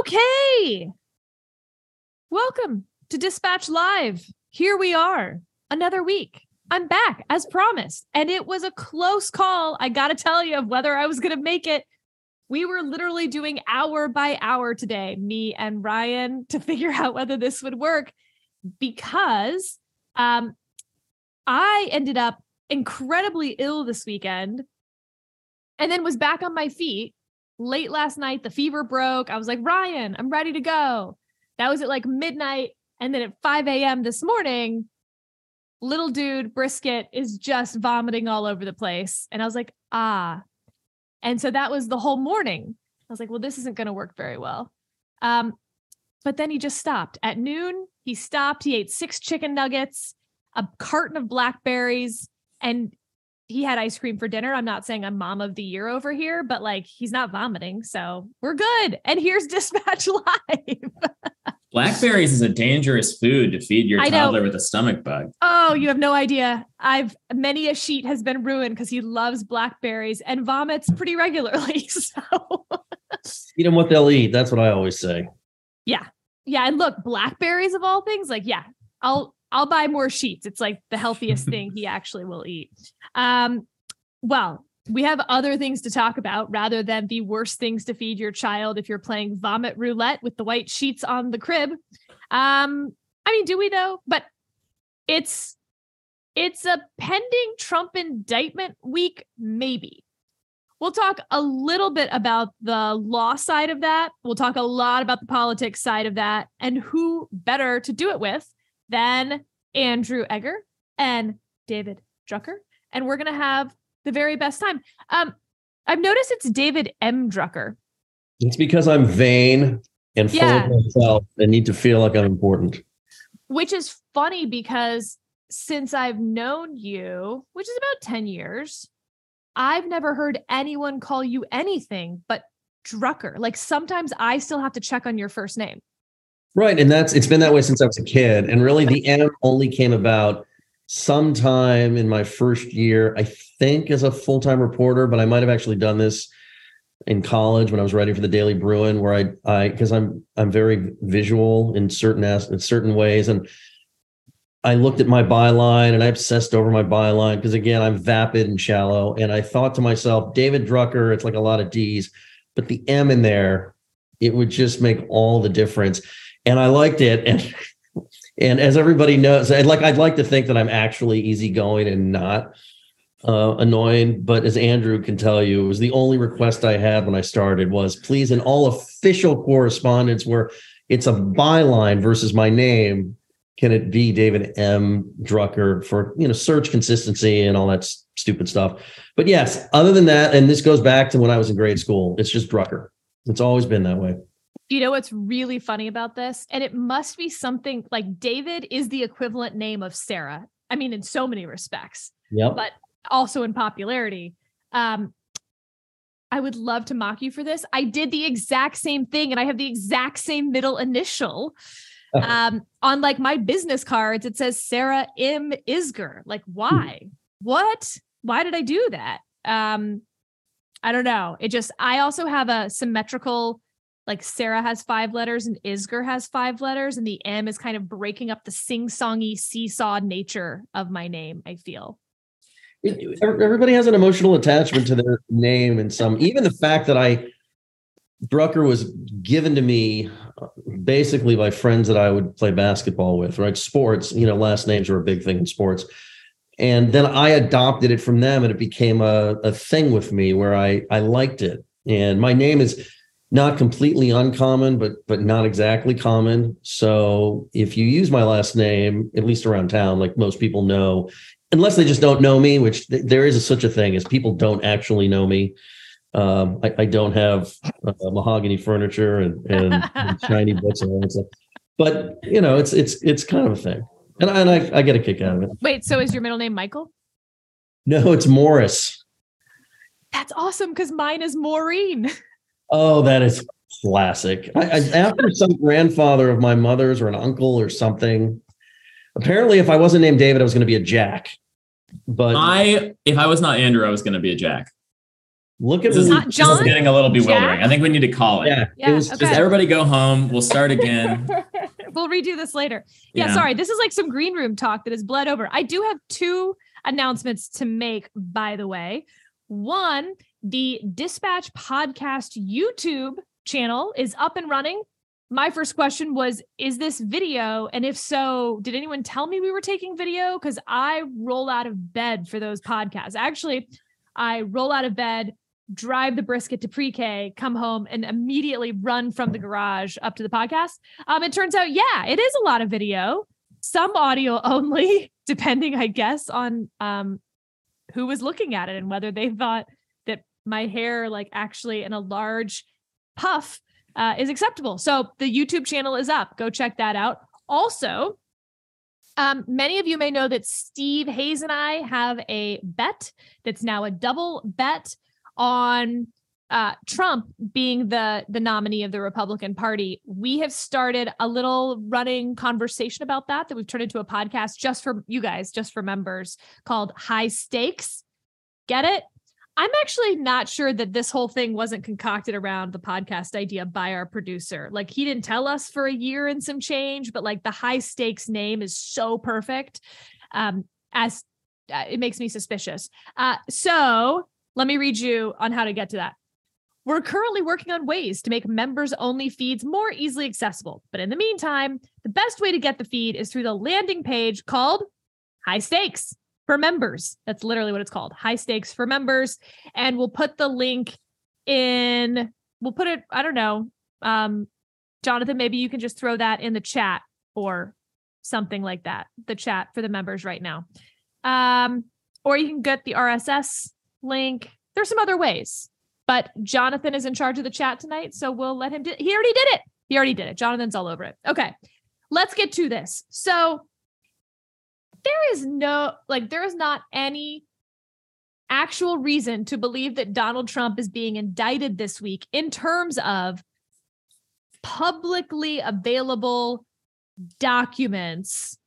Okay. Welcome to Dispatch Live. Here we are, another week. I'm back as promised. And it was a close call, I got to tell you, of whether I was going to make it. We were literally doing hour by hour today, me and Ryan, to figure out whether this would work because um, I ended up incredibly ill this weekend and then was back on my feet late last night. The fever broke. I was like, Ryan, I'm ready to go. That was at like midnight. And then at 5 a.m. this morning, little dude brisket is just vomiting all over the place. And I was like, ah. And so that was the whole morning. I was like, well, this isn't going to work very well. Um, but then he just stopped. At noon, he stopped. He ate six chicken nuggets, a carton of blackberries, and he had ice cream for dinner. I'm not saying I'm mom of the year over here, but like he's not vomiting. So we're good. And here's Dispatch Live. Blackberries is a dangerous food to feed your toddler with a stomach bug. Oh, you have no idea. I've many a sheet has been ruined because he loves blackberries and vomits pretty regularly. So feed them what they'll eat. That's what I always say. Yeah. Yeah. And look, blackberries of all things, like, yeah, I'll I'll buy more sheets. It's like the healthiest thing he actually will eat. Um, well, we have other things to talk about rather than the worst things to feed your child if you're playing vomit roulette with the white sheets on the crib. Um, I mean, do we though? But it's it's a pending Trump indictment week, maybe. We'll talk a little bit about the law side of that. We'll talk a lot about the politics side of that and who better to do it with than Andrew Egger and David Drucker. And we're going to have the very best time. Um, I've noticed it's David M. Drucker. It's because I'm vain and full yeah. of myself and need to feel like I'm important. Which is funny because since I've known you, which is about 10 years, I've never heard anyone call you anything but Drucker. Like sometimes I still have to check on your first name. Right. And that's it's been that way since I was a kid. And really the M only came about sometime in my first year, I think, as a full-time reporter, but I might have actually done this in college when I was writing for the Daily Bruin, where I I because I'm I'm very visual in certain as in certain ways. And I looked at my byline and I obsessed over my byline because again, I'm vapid and shallow. And I thought to myself, David Drucker, it's like a lot of D's, but the M in there, it would just make all the difference and I liked it. And and as everybody knows, I'd like I'd like to think that I'm actually easygoing and not uh, annoying. But as Andrew can tell you, it was the only request I had when I started was please in all official correspondence where it's a byline versus my name, can it be David M. Drucker for you know search consistency and all that stupid stuff. But yes, other than that, and this goes back to when I was in grade school, it's just Drucker. It's always been that way. You know what's really funny about this? And it must be something like David is the equivalent name of Sarah. I mean, in so many respects. Yeah. But also in popularity. Um, I would love to mock you for this. I did the exact same thing and I have the exact same middle initial. um, on like my business cards, it says Sarah M. Isgur. Like, why? what? Why did I do that? Um, I don't know. It just I also have a symmetrical like Sarah has five letters and Isgur has five letters, and the M is kind of breaking up the sing-songy seesaw nature of my name. I feel. Everybody has an emotional attachment to their name, and some even the fact that I Drucker was given to me uh, basically by friends that I would play basketball with, right? Sports, you know, last names are a big thing in sports. And then I adopted it from them and it became a, a thing with me where I I liked it. And my name is not completely uncommon, but but not exactly common. So if you use my last name, at least around town, like most people know, unless they just don't know me, which th- there is a, such a thing as people don't actually know me. Um, I, I, don't have uh, mahogany furniture and, and, and shiny books and all that stuff. But you know, it's it's it's kind of a thing, and, and I, I get a kick out of it. Wait, so is your middle name Michael? No, it's Morris. That's awesome because mine is Maureen. Oh, that is classic. I, I, after some grandfather of my mother's or an uncle or something. Apparently, if I wasn't named David, I was going to be a Jack. But I, if I was not Andrew, I was going to be a Jack. Look at this is, this is getting a little bewildering. Jack? I think we need to call it. Yeah, yeah it was okay. just everybody go home. We'll start again. we'll redo this later. Yeah, yeah, sorry. This is like some green room talk that has bled over. I do have two announcements to make, by the way. One, the Dispatch Podcast YouTube channel is up and running. My first question was Is this video? And if so, did anyone tell me we were taking video? Because I roll out of bed for those podcasts. Actually, I roll out of bed, drive the brisket to pre K, come home, and immediately run from the garage up to the podcast. Um, it turns out, yeah, it is a lot of video, some audio only, depending, I guess, on um, who was looking at it and whether they thought my hair, like actually in a large puff, uh, is acceptable. So the YouTube channel is up. Go check that out. Also, um, many of you may know that Steve Hayes and I have a bet that's now a double bet on uh, Trump being the the nominee of the Republican Party. We have started a little running conversation about that that we've turned into a podcast just for you guys, just for members, called High Stakes. Get it? I'm actually not sure that this whole thing wasn't concocted around the podcast idea by our producer. Like he didn't tell us for a year and some change, but like the high stakes name is so perfect. Um, as uh, it makes me suspicious. Uh, so let me read you on how to get to that. We're currently working on ways to make members only feeds more easily accessible. But in the meantime, the best way to get the feed is through the landing page called High Stakes for members. That's literally what it's called. High stakes for members. And we'll put the link in, we'll put it, I don't know. Um, Jonathan, maybe you can just throw that in the chat or something like that, the chat for the members right now. Um, or you can get the RSS link. There's some other ways, but Jonathan is in charge of the chat tonight. So we'll let him do He already did it. He already did it. Jonathan's all over it. Okay. Let's get to this. So there is no like there is not any actual reason to believe that Donald Trump is being indicted this week in terms of publicly available documents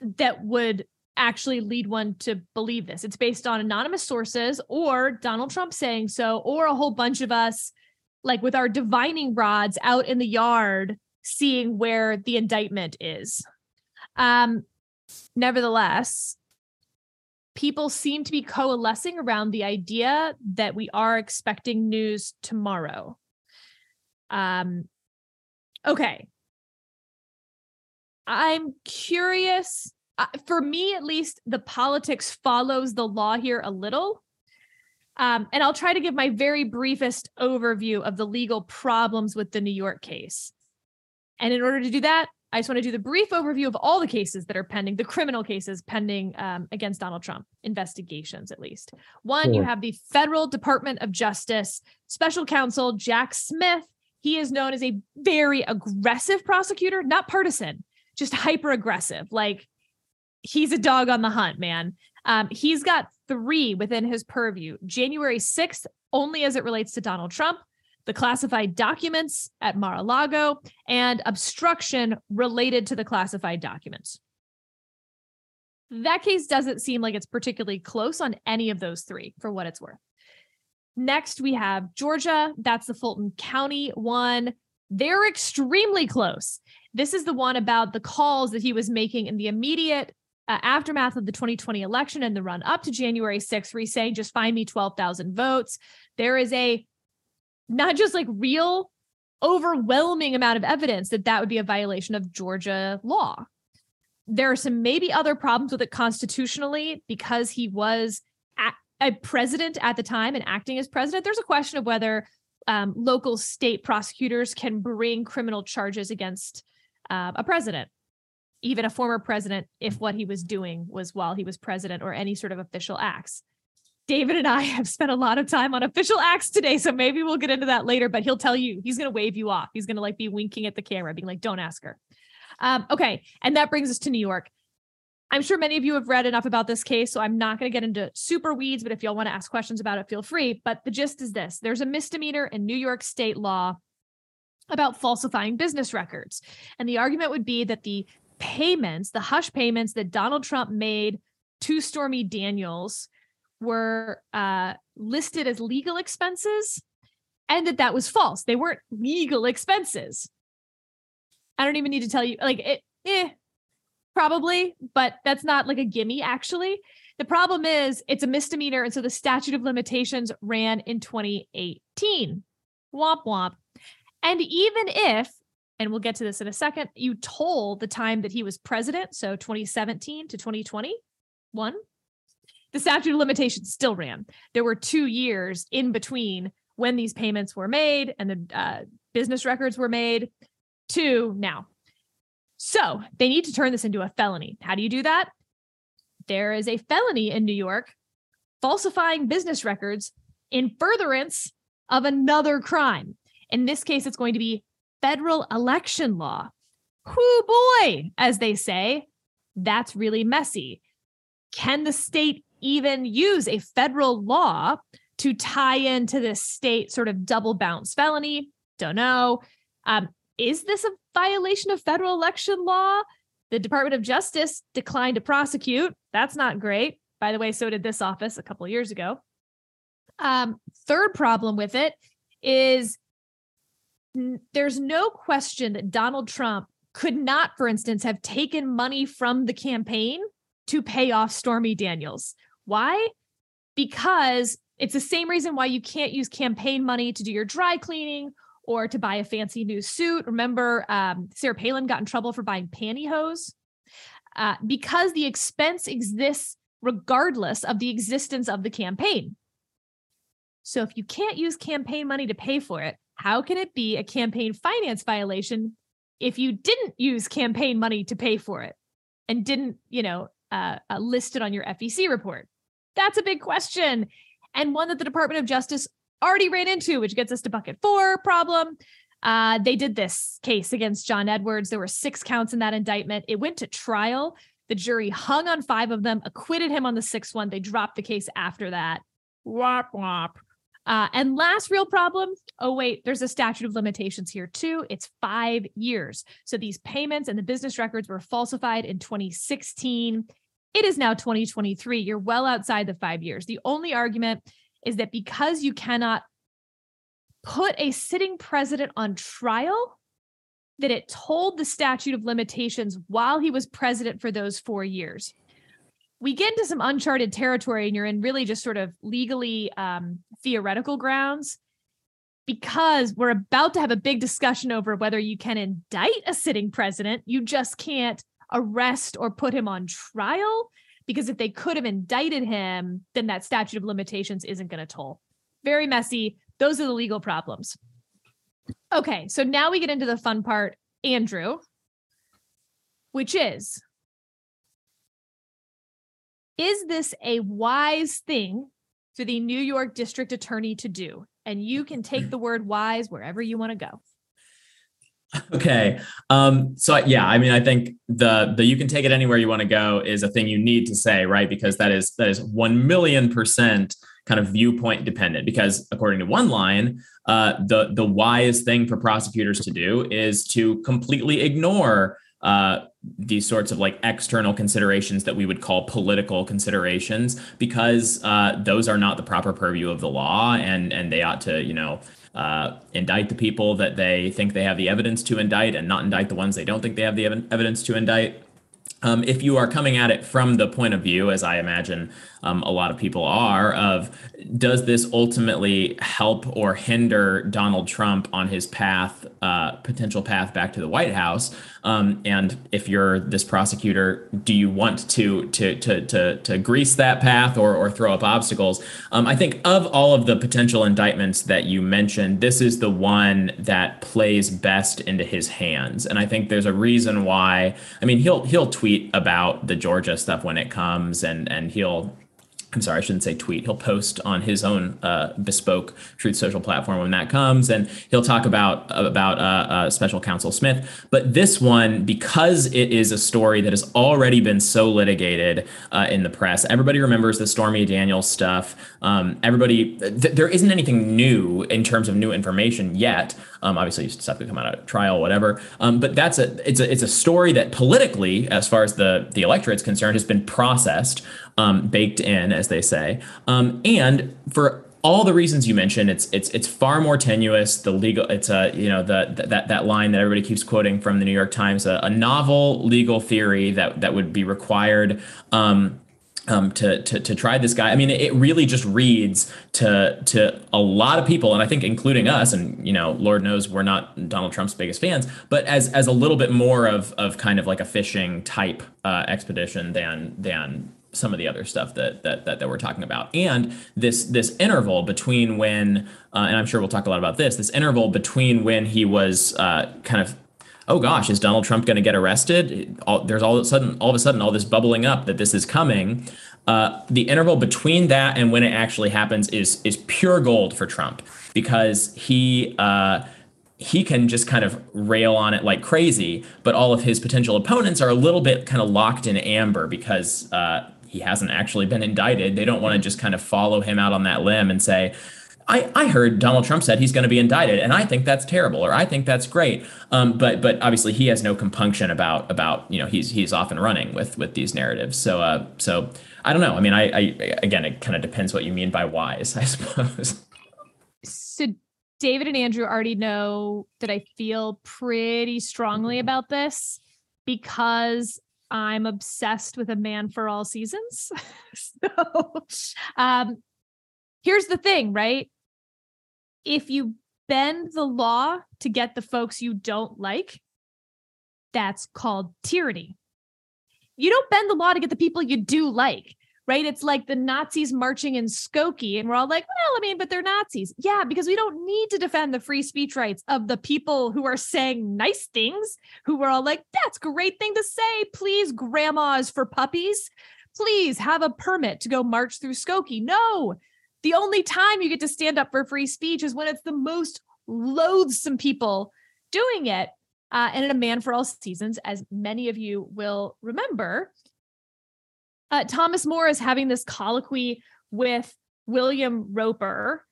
that would actually lead one to believe this. It's based on anonymous sources or Donald Trump saying so, or a whole bunch of us, like with our divining rods out in the yard, seeing where the indictment is. Um, Nevertheless, people seem to be coalescing around the idea that we are expecting news tomorrow. Um, okay. I'm curious. Uh, for me, at least, the politics follows the law here a little. Um, and I'll try to give my very briefest overview of the legal problems with the New York case. And in order to do that, I just want to do the brief overview of all the cases that are pending, the criminal cases pending um, against Donald Trump, investigations at least. One, sure. you have the Federal Department of Justice Special Counsel Jack Smith. He is known as a very aggressive prosecutor, not partisan, just hyper aggressive. Like he's a dog on the hunt, man. Um, he's got three within his purview January 6th, only as it relates to Donald Trump the classified documents at Mar a Lago, and obstruction related to the classified documents. That case doesn't seem like it's particularly close on any of those three, for what it's worth. Next, we have Georgia. That's the Fulton County one. They're extremely close. This is the one about the calls that he was making in the immediate uh, aftermath of the 2020 election and the run up to January 6th, where he's saying, just find me 12,000 votes. There is a not just like real overwhelming amount of evidence that that would be a violation of Georgia law. There are some maybe other problems with it constitutionally because he was a president at the time and acting as president. There's a question of whether um, local state prosecutors can bring criminal charges against uh, a president, even a former president, if what he was doing was while he was president or any sort of official acts. David and I have spent a lot of time on official acts today, so maybe we'll get into that later. But he'll tell you he's going to wave you off. He's going to like be winking at the camera, being like, "Don't ask her." Um, okay, and that brings us to New York. I'm sure many of you have read enough about this case, so I'm not going to get into super weeds. But if y'all want to ask questions about it, feel free. But the gist is this: there's a misdemeanor in New York State law about falsifying business records, and the argument would be that the payments, the hush payments that Donald Trump made to Stormy Daniels were uh, listed as legal expenses and that that was false. They weren't legal expenses. I don't even need to tell you, like, it, eh, probably, but that's not like a gimme, actually. The problem is it's a misdemeanor. And so the statute of limitations ran in 2018. Womp womp. And even if, and we'll get to this in a second, you toll the time that he was president, so 2017 to 2021, the statute of limitations still ran. There were two years in between when these payments were made and the uh, business records were made to now. So they need to turn this into a felony. How do you do that? There is a felony in New York falsifying business records in furtherance of another crime. In this case, it's going to be federal election law. Whoo boy, as they say, that's really messy. Can the state even use a federal law to tie into this state sort of double bounce felony? Don't know. Um, is this a violation of federal election law? The Department of Justice declined to prosecute. That's not great. By the way, so did this office a couple years ago. Um, third problem with it is n- there's no question that Donald Trump could not, for instance, have taken money from the campaign to pay off Stormy Daniels. Why? Because it's the same reason why you can't use campaign money to do your dry cleaning or to buy a fancy new suit. Remember, um, Sarah Palin got in trouble for buying pantyhose uh, because the expense exists regardless of the existence of the campaign. So if you can't use campaign money to pay for it, how can it be a campaign finance violation if you didn't use campaign money to pay for it and didn't, you know, uh, uh, list it on your FEC report? That's a big question and one that the Department of Justice already ran into, which gets us to bucket four problem. Uh, they did this case against John Edwards. There were six counts in that indictment. It went to trial. The jury hung on five of them, acquitted him on the sixth one. They dropped the case after that. Wop, wop. Uh, and last real problem oh, wait, there's a statute of limitations here too. It's five years. So these payments and the business records were falsified in 2016. It is now 2023. You're well outside the five years. The only argument is that because you cannot put a sitting president on trial, that it told the statute of limitations while he was president for those four years. We get into some uncharted territory, and you're in really just sort of legally um, theoretical grounds because we're about to have a big discussion over whether you can indict a sitting president. You just can't arrest or put him on trial because if they could have indicted him, then that statute of limitations isn't going to toll. Very messy. Those are the legal problems. Okay, so now we get into the fun part, Andrew, which is Is this a wise thing for the New York District Attorney to do? And you can take the word wise wherever you want to go. Okay. Um, so yeah, I mean, I think the the you can take it anywhere you want to go is a thing you need to say, right? Because that is that is one million percent kind of viewpoint dependent. Because according to one line, uh, the the wise thing for prosecutors to do is to completely ignore uh, these sorts of like external considerations that we would call political considerations because uh, those are not the proper purview of the law and and they ought to you know uh, indict the people that they think they have the evidence to indict and not indict the ones they don't think they have the ev- evidence to indict. Um, if you are coming at it from the point of view, as I imagine um, a lot of people are, of does this ultimately help or hinder Donald Trump on his path, uh, potential path back to the White House? Um, and if you're this prosecutor, do you want to to to to, to grease that path or or throw up obstacles? Um, I think of all of the potential indictments that you mentioned, this is the one that plays best into his hands, and I think there's a reason why. I mean, he'll he'll tweet about the Georgia stuff when it comes, and and he'll I'm sorry, I shouldn't say tweet. He'll post on his own uh, bespoke Truth Social platform when that comes, and he'll talk about about uh, uh, Special Counsel Smith. But this one, because it is a story that has already been so litigated uh, in the press, everybody remembers the Stormy Daniels stuff. Um, everybody, th- there isn't anything new in terms of new information yet. Um, obviously, stuff could come out of trial, whatever. Um, but that's a it's a it's a story that politically, as far as the the electorate's concerned, has been processed. Um, baked in, as they say. Um, and for all the reasons you mentioned, it's it's it's far more tenuous. The legal, it's a you know the, that that line that everybody keeps quoting from the New York Times, a, a novel legal theory that that would be required. Um, um, to, to to try this guy. I mean, it really just reads to to a lot of people, and I think including us. And you know, Lord knows we're not Donald Trump's biggest fans, but as as a little bit more of of kind of like a fishing type uh, expedition than than some of the other stuff that that that, that we're talking about. And this this interval between when uh, and i'm sure we'll talk a lot about this this interval between when he was uh, kind of oh gosh is donald trump going to get arrested? All, there's all of a sudden all of a sudden all this bubbling up that this is coming. Uh, the interval between that and when it actually happens is is pure gold for trump because he uh, he can just kind of rail on it like crazy, but all of his potential opponents are a little bit kind of locked in amber because uh, he hasn't actually been indicted. They don't want to just kind of follow him out on that limb and say, I, I heard Donald Trump said he's going to be indicted, and I think that's terrible, or I think that's great. Um, but but obviously he has no compunction about about you know he's he's off and running with with these narratives. So uh, so I don't know. I mean, I, I again, it kind of depends what you mean by wise, I suppose. So David and Andrew already know that I feel pretty strongly about this because I'm obsessed with a man for all seasons. so, um, here's the thing, right? If you bend the law to get the folks you don't like, that's called tyranny. You don't bend the law to get the people you do like right? It's like the Nazis marching in Skokie, and we're all like, well, I mean, but they're Nazis. Yeah, because we don't need to defend the free speech rights of the people who are saying nice things, who are all like, that's a great thing to say. Please, grandmas for puppies, please have a permit to go march through Skokie. No, the only time you get to stand up for free speech is when it's the most loathsome people doing it. Uh, and in a man for all seasons, as many of you will remember, uh, Thomas More is having this colloquy with William Roper.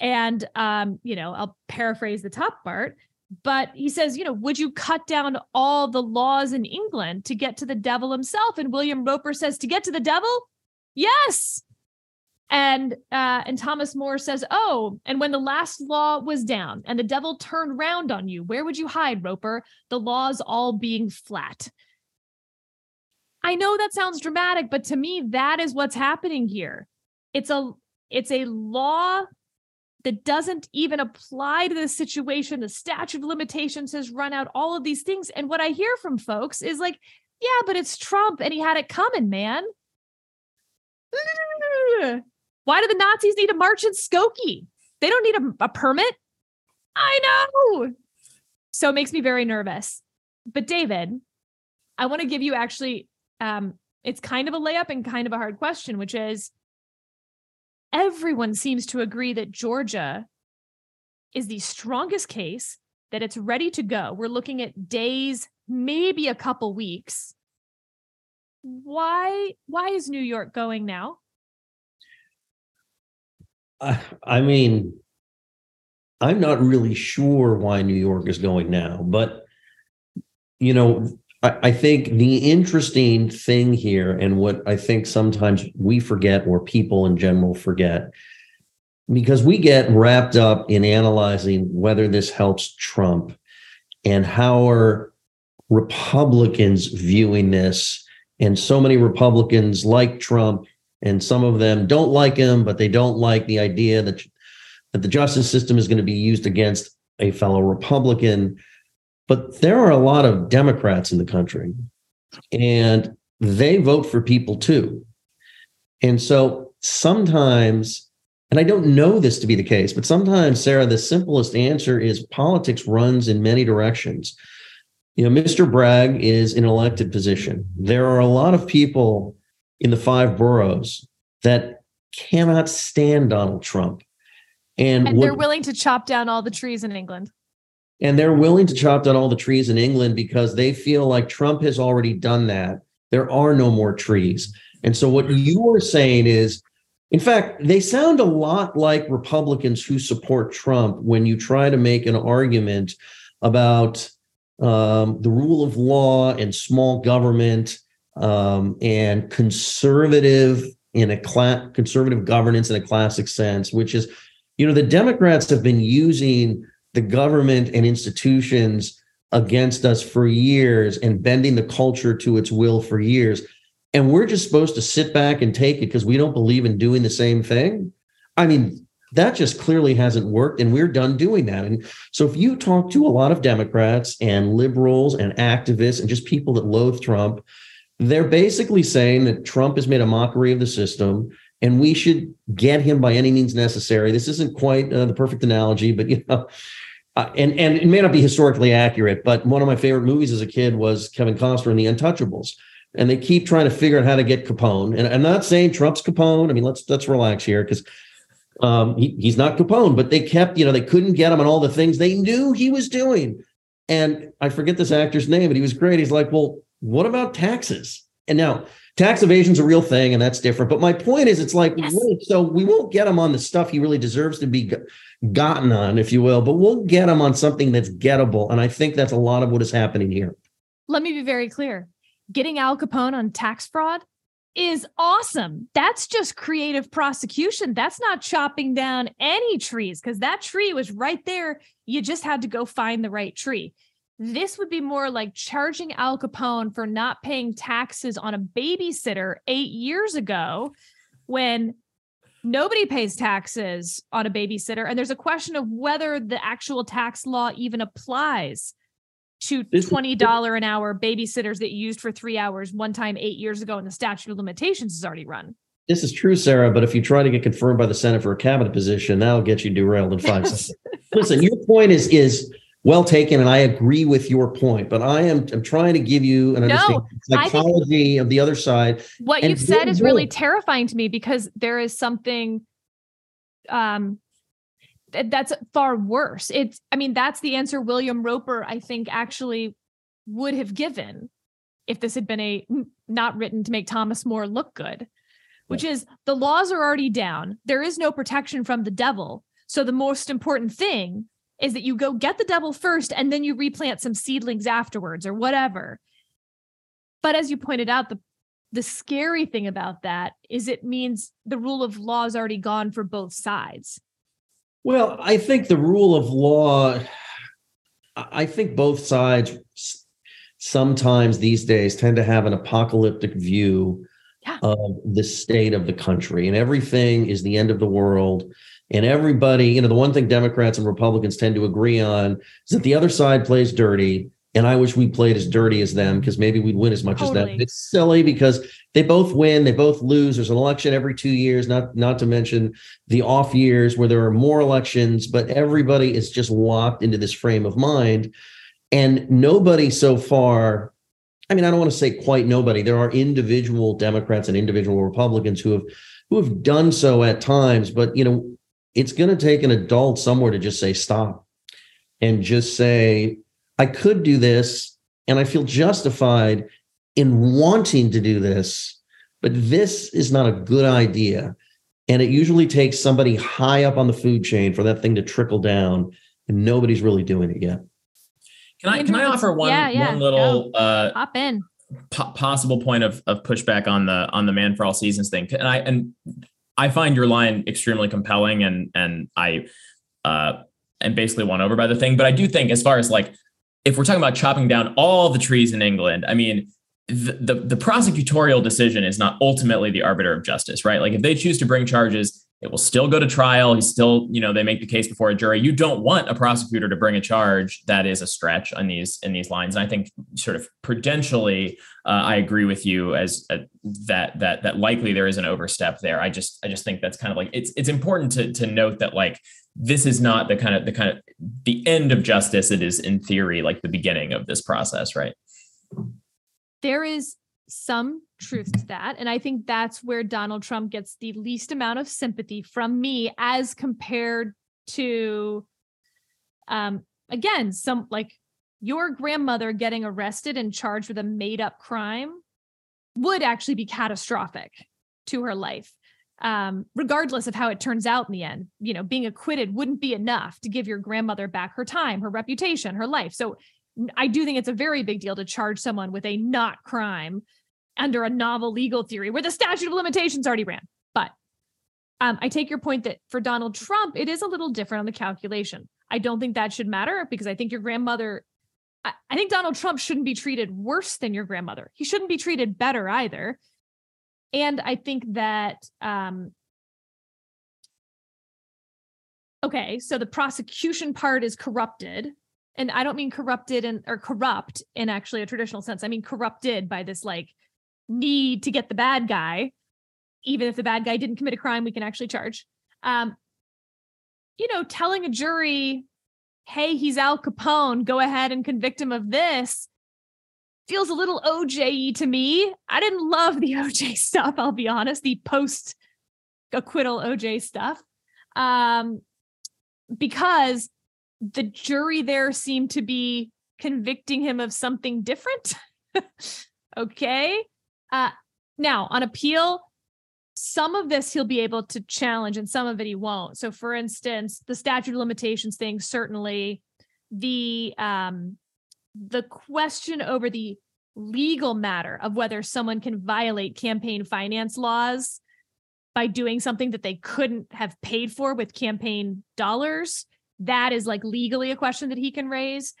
And, um, you know, I'll paraphrase the top part, but he says, you know, would you cut down all the laws in England to get to the devil himself? And William Roper says, to get to the devil? Yes. And uh, and Thomas More says, "Oh, and when the last law was down and the devil turned round on you, where would you hide, Roper? The laws all being flat." I know that sounds dramatic, but to me, that is what's happening here. It's a it's a law that doesn't even apply to this situation. The statute of limitations has run out, all of these things. And what I hear from folks is like, yeah, but it's Trump and he had it coming, man. Why do the Nazis need to march in Skokie? They don't need a, a permit. I know. So it makes me very nervous. But David, I want to give you actually um, it's kind of a layup and kind of a hard question, which is everyone seems to agree that Georgia is the strongest case, that it's ready to go. We're looking at days, maybe a couple weeks. Why why is New York going now? I mean, I'm not really sure why New York is going now, but you know, I, think the interesting thing here, and what I think sometimes we forget, or people in general forget, because we get wrapped up in analyzing whether this helps Trump and how are Republicans viewing this. And so many Republicans like Trump, and some of them don't like him, but they don't like the idea that, that the justice system is going to be used against a fellow Republican. But there are a lot of Democrats in the country, and they vote for people too. And so sometimes, and I don't know this to be the case, but sometimes, Sarah, the simplest answer is politics runs in many directions. You know, Mr. Bragg is in an elected position. There are a lot of people in the five boroughs that cannot stand Donald Trump. And, and they're willing to chop down all the trees in England and they're willing to chop down all the trees in England because they feel like Trump has already done that. There are no more trees. And so what you are saying is, in fact, they sound a lot like Republicans who support Trump when you try to make an argument about um, the rule of law and small government um, and conservative in a class conservative governance in a classic sense, which is, you know, the Democrats have been using the government and institutions against us for years and bending the culture to its will for years. And we're just supposed to sit back and take it because we don't believe in doing the same thing. I mean, that just clearly hasn't worked, and we're done doing that. And so, if you talk to a lot of Democrats and liberals and activists and just people that loathe Trump, they're basically saying that Trump has made a mockery of the system and we should get him by any means necessary. This isn't quite uh, the perfect analogy, but you know, uh, and and it may not be historically accurate, but one of my favorite movies as a kid was Kevin Costner in The Untouchables, and they keep trying to figure out how to get Capone. And I'm not saying Trump's Capone. I mean, let's let's relax here because um, he, he's not Capone, but they kept, you know, they couldn't get him on all the things they knew he was doing. And I forget this actor's name, but he was great. He's like, well, what about taxes? And now tax evasion is a real thing and that's different. But my point is, it's like, yes. wait, so we won't get him on the stuff he really deserves to be gotten on, if you will, but we'll get him on something that's gettable. And I think that's a lot of what is happening here. Let me be very clear getting Al Capone on tax fraud is awesome. That's just creative prosecution. That's not chopping down any trees because that tree was right there. You just had to go find the right tree. This would be more like charging Al Capone for not paying taxes on a babysitter eight years ago when nobody pays taxes on a babysitter. And there's a question of whether the actual tax law even applies to $20 an hour babysitters that you used for three hours one time eight years ago and the statute of limitations is already run. This is true, Sarah, but if you try to get confirmed by the Senate for a cabinet position, that'll get you derailed in five seconds. Listen, your point is is well taken, and I agree with your point. But I am I'm trying to give you an no, psychology of the other side. What you've said is really terrifying to me because there is something um that's far worse. It's I mean that's the answer William Roper I think actually would have given if this had been a not written to make Thomas More look good, which is the laws are already down. There is no protection from the devil. So the most important thing is that you go get the devil first and then you replant some seedlings afterwards or whatever. But as you pointed out, the the scary thing about that is it means the rule of law is already gone for both sides. Well, I think the rule of law, I think both sides sometimes these days tend to have an apocalyptic view yeah. of the state of the country and everything is the end of the world and everybody, you know, the one thing Democrats and Republicans tend to agree on is that the other side plays dirty. And I wish we played as dirty as them because maybe we'd win as much totally. as them. It's silly because they both win, they both lose. There's an election every two years, not not to mention the off years where there are more elections, but everybody is just locked into this frame of mind. And nobody so far, I mean, I don't want to say quite nobody. There are individual Democrats and individual Republicans who have who have done so at times, but you know, it's going to take an adult somewhere to just say stop and just say, I could do this and I feel justified in wanting to do this, but this is not a good idea. And it usually takes somebody high up on the food chain for that thing to trickle down, and nobody's really doing it yet. Can I can I offer one yeah, yeah, one little uh, hop in po- possible point of of pushback on the on the man for all seasons thing? And I and I find your line extremely compelling and and I uh am basically won over by the thing. But I do think as far as like if we're talking about chopping down all the trees in England, I mean the, the, the prosecutorial decision is not ultimately the arbiter of justice, right? Like if they choose to bring charges, it will still go to trial. He's still, you know, they make the case before a jury. You don't want a prosecutor to bring a charge that is a stretch on these in these lines. And I think, sort of prudentially, uh, I agree with you as uh, that that that likely there is an overstep there. I just I just think that's kind of like it's it's important to to note that like this is not the kind of the kind of the end of justice. It is in theory like the beginning of this process, right? There is some truth to that. And I think that's where Donald Trump gets the least amount of sympathy from me as compared to, um, again, some like your grandmother getting arrested and charged with a made up crime would actually be catastrophic to her life. Um, regardless of how it turns out in the end, you know, being acquitted wouldn't be enough to give your grandmother back her time, her reputation, her life. So I do think it's a very big deal to charge someone with a not crime under a novel legal theory where the statute of limitations already ran. But um, I take your point that for Donald Trump, it is a little different on the calculation. I don't think that should matter because I think your grandmother, I, I think Donald Trump shouldn't be treated worse than your grandmother. He shouldn't be treated better either. And I think that, um, okay, so the prosecution part is corrupted. And I don't mean corrupted and or corrupt in actually a traditional sense. I mean corrupted by this like need to get the bad guy even if the bad guy didn't commit a crime we can actually charge. Um you know telling a jury hey he's al capone go ahead and convict him of this feels a little oj to me. I didn't love the oj stuff i'll be honest the post acquittal oj stuff. Um because the jury there seemed to be convicting him of something different. Okay uh, now, on appeal, some of this he'll be able to challenge and some of it he won't. So, for instance, the statute of limitations thing, certainly the um, the question over the legal matter of whether someone can violate campaign finance laws by doing something that they couldn't have paid for with campaign dollars that is like legally a question that he can raise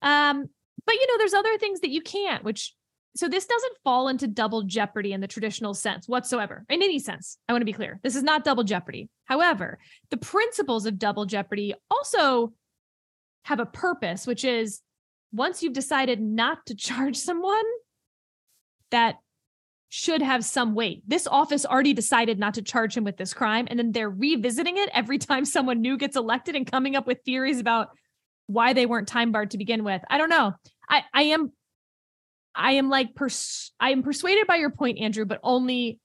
um but you know there's other things that you can't which so this doesn't fall into double jeopardy in the traditional sense whatsoever in any sense i want to be clear. This is not double jeopardy. However the principles of double jeopardy also have a purpose which is once you've decided not to charge someone that should have some weight. This office already decided not to charge him with this crime and then they're revisiting it every time someone new gets elected and coming up with theories about why they weren't time barred to begin with. I don't know. I i am I am like pers- I am persuaded by your point, Andrew, but only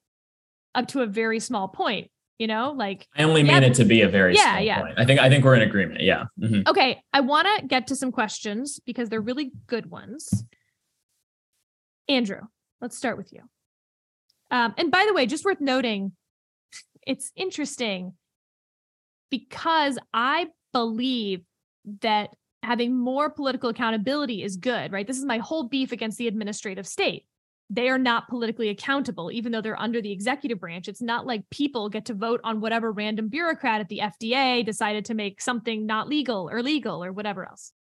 up to a very small point. You know, like I only mean it to be a very yeah, yeah. Point. I think I think we're in agreement. Yeah. Mm-hmm. Okay, I want to get to some questions because they're really good ones. Andrew, let's start with you. Um, and by the way, just worth noting, it's interesting because I believe that having more political accountability is good, right? This is my whole beef against the administrative state. They are not politically accountable, even though they're under the executive branch. It's not like people get to vote on whatever random bureaucrat at the FDA decided to make something not legal or legal or whatever else.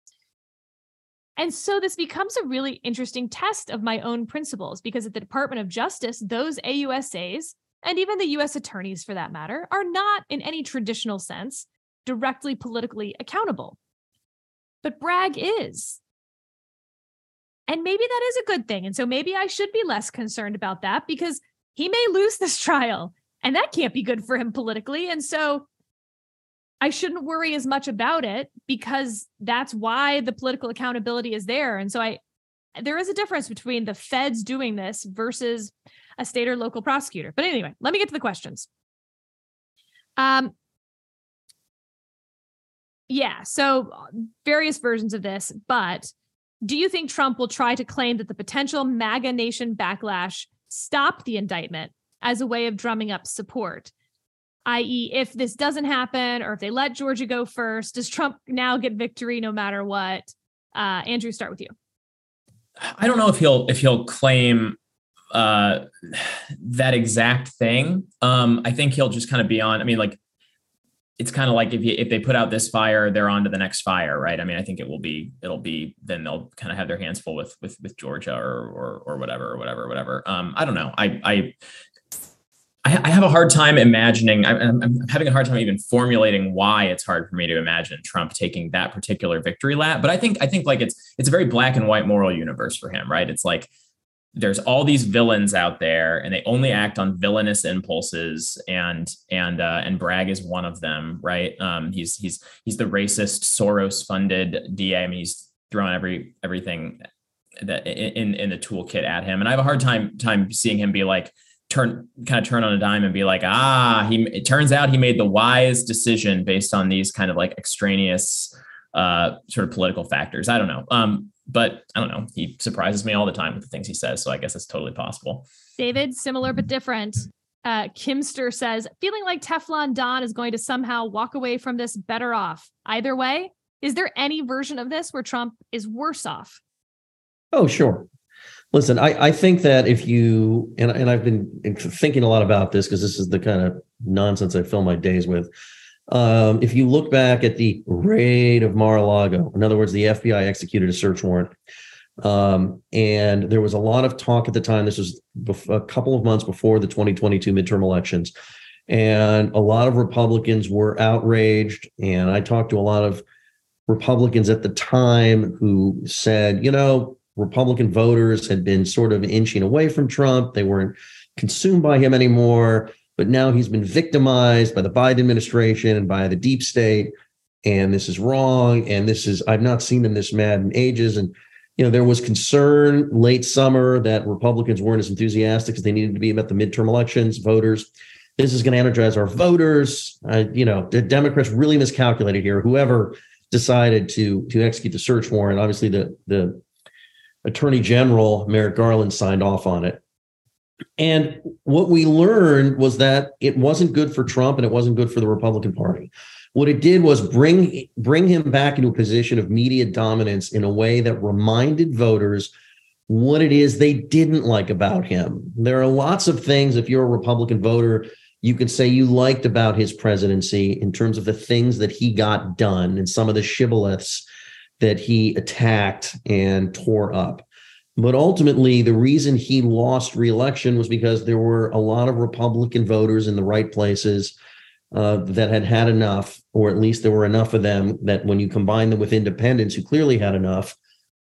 And so this becomes a really interesting test of my own principles because at the Department of Justice, those AUSAs, and even the US attorneys for that matter, are not in any traditional sense directly politically accountable but Bragg is. And maybe that is a good thing. And so maybe I should be less concerned about that because he may lose this trial and that can't be good for him politically. And so I shouldn't worry as much about it because that's why the political accountability is there. And so I, there is a difference between the feds doing this versus a state or local prosecutor. But anyway, let me get to the questions. Um, yeah. So uh, various versions of this, but do you think Trump will try to claim that the potential MAGA nation backlash stopped the indictment as a way of drumming up support? i.e., if this doesn't happen or if they let Georgia go first, does Trump now get victory no matter what? Uh, Andrew, start with you. I don't know if he'll if he'll claim uh, that exact thing. Um, I think he'll just kind of be on. I mean, like it's kind of like if you, if they put out this fire, they're on to the next fire, right? I mean, I think it will be it'll be then they'll kind of have their hands full with with with Georgia or or or whatever or whatever whatever. Um, I don't know. I I I have a hard time imagining. I'm, I'm having a hard time even formulating why it's hard for me to imagine Trump taking that particular victory lap. But I think I think like it's it's a very black and white moral universe for him, right? It's like there's all these villains out there and they only act on villainous impulses and and uh, and Bragg is one of them right? Um, he's he's he's the racist Soros funded DA I mean, he's throwing every everything that in in the toolkit at him and I have a hard time time seeing him be like turn kind of turn on a dime and be like ah he it turns out he made the wise decision based on these kind of like extraneous uh, sort of political factors I don't know um, but I don't know. He surprises me all the time with the things he says. So I guess it's totally possible. David, similar but different. Uh, Kimster says, feeling like Teflon Don is going to somehow walk away from this better off. Either way, is there any version of this where Trump is worse off? Oh, sure. Listen, I, I think that if you and and I've been thinking a lot about this because this is the kind of nonsense I fill my days with. Um, if you look back at the raid of Mar-a-Lago, in other words, the FBI executed a search warrant, um, and there was a lot of talk at the time. This was a couple of months before the 2022 midterm elections, and a lot of Republicans were outraged. And I talked to a lot of Republicans at the time who said, you know, Republican voters had been sort of inching away from Trump. They weren't consumed by him anymore. But now he's been victimized by the Biden administration and by the deep state. And this is wrong. And this is, I've not seen them this mad in ages. And, you know, there was concern late summer that Republicans weren't as enthusiastic as they needed to be about the midterm elections, voters. This is going to energize our voters. You know, the Democrats really miscalculated here. Whoever decided to to execute the search warrant, obviously the the Attorney General Merrick Garland signed off on it. And what we learned was that it wasn't good for Trump and it wasn't good for the Republican Party. What it did was bring bring him back into a position of media dominance in a way that reminded voters what it is they didn't like about him. There are lots of things if you're a Republican voter you can say you liked about his presidency in terms of the things that he got done and some of the shibboleths that he attacked and tore up. But ultimately, the reason he lost reelection was because there were a lot of Republican voters in the right places uh, that had had enough, or at least there were enough of them that when you combine them with independents who clearly had enough,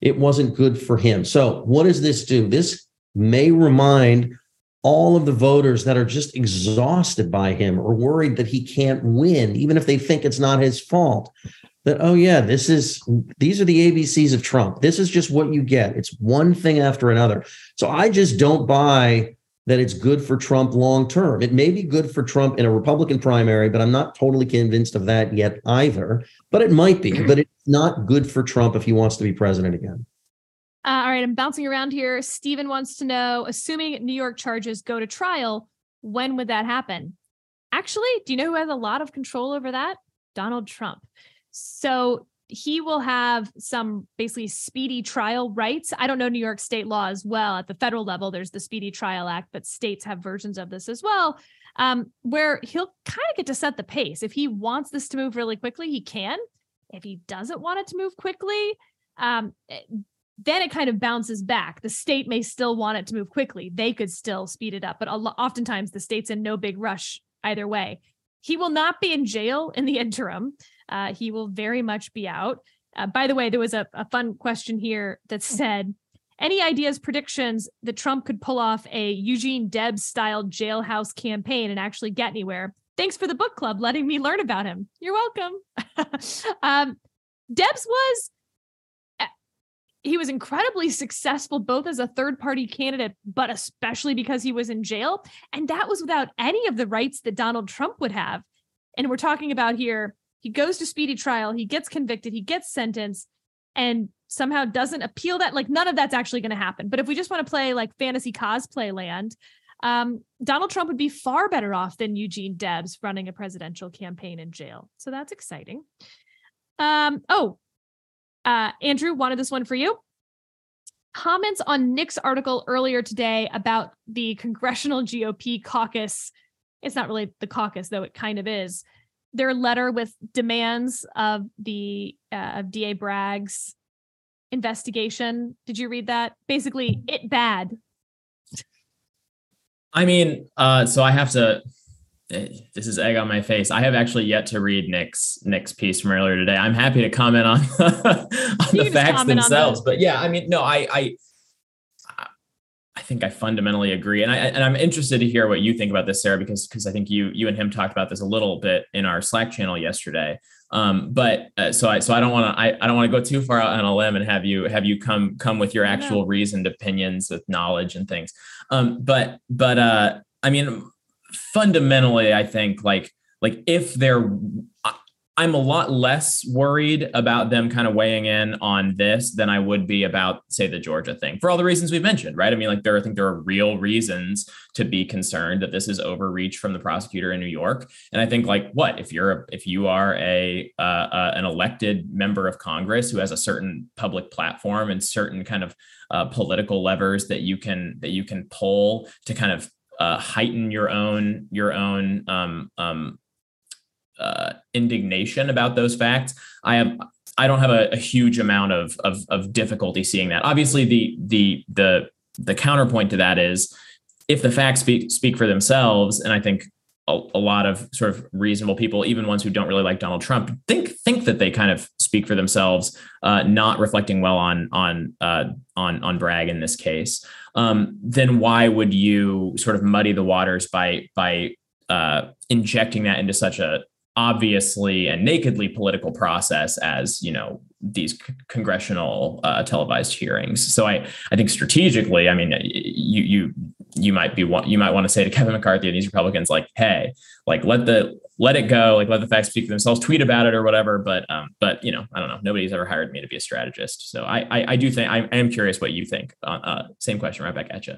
it wasn't good for him. So, what does this do? This may remind all of the voters that are just exhausted by him or worried that he can't win, even if they think it's not his fault that oh yeah this is these are the abcs of trump. This is just what you get. It's one thing after another. So i just don't buy that it's good for trump long term. It may be good for trump in a republican primary but i'm not totally convinced of that yet either. But it might be but it's not good for trump if he wants to be president again. Uh, all right i'm bouncing around here. Stephen wants to know assuming new york charges go to trial when would that happen? Actually do you know who has a lot of control over that? Donald trump so he will have some basically speedy trial rights. I don't know New York state law as well. At the federal level, there's the Speedy Trial Act, but states have versions of this as well, um, where he'll kind of get to set the pace. If he wants this to move really quickly, he can. If he doesn't want it to move quickly, um, eh, then it kind of bounces back. The state may still want it to move quickly. They could still speed it up, but oftentimes the state's in no big rush either way. He will not be in jail in the interim. Uh, he will very much be out. Uh, by the way, there was a, a fun question here that said, any ideas, predictions that Trump could pull off a Eugene Debs style jailhouse campaign and actually get anywhere? Thanks for the book club letting me learn about him. You're welcome. um, Debs was uh, he was incredibly successful both as a third party candidate but especially because he was in jail and that was without any of the rights that Donald Trump would have and we're talking about here he goes to speedy trial, he gets convicted, he gets sentenced, and somehow doesn't appeal that. Like none of that's actually going to happen. But if we just want to play like fantasy cosplay land, um, Donald Trump would be far better off than Eugene Debs running a presidential campaign in jail. So that's exciting. Um, oh, uh, Andrew wanted this one for you. Comments on Nick's article earlier today about the congressional GOP caucus. It's not really the caucus, though it kind of is their letter with demands of the uh, of DA Bragg's investigation. Did you read that? Basically, it bad. I mean, uh, so I have to. Eh, this is egg on my face. I have actually yet to read Nick's Nick's piece from earlier today. I'm happy to comment on, on the facts themselves, the- but yeah, I mean, no, I I think I fundamentally agree, and I and I'm interested to hear what you think about this, Sarah, because because I think you you and him talked about this a little bit in our Slack channel yesterday. Um, but uh, so I so I don't want to I, I don't want to go too far out on a limb and have you have you come come with your actual reasoned opinions with knowledge and things. Um, but but uh, I mean, fundamentally, I think like like if there I'm a lot less worried about them kind of weighing in on this than I would be about, say, the Georgia thing for all the reasons we've mentioned, right? I mean, like there, I think there are real reasons to be concerned that this is overreach from the prosecutor in New York. And I think, like, what if you're a, if you are a uh, uh, an elected member of Congress who has a certain public platform and certain kind of uh, political levers that you can that you can pull to kind of uh, heighten your own your own um, um, uh, indignation about those facts. I have I don't have a, a huge amount of, of, of difficulty seeing that. Obviously, the the the the counterpoint to that is if the facts speak speak for themselves, and I think a, a, lot of sort of reasonable people, even ones who don't really like Donald Trump, think think that they kind of speak for themselves, uh, not reflecting well on on uh, on on Bragg in this case. Um, then why would you sort of muddy the waters by by uh, injecting that into such a obviously and nakedly political process as you know these c- congressional uh, televised hearings. So I I think strategically, I mean, you you you might be want, you might want to say to Kevin McCarthy and these Republicans like, hey, like let the let it go, like let the facts speak for themselves, tweet about it or whatever. But um, but you know, I don't know. Nobody's ever hired me to be a strategist, so I I, I do think I, I, am curious what you think. Uh, uh, same question right back at you.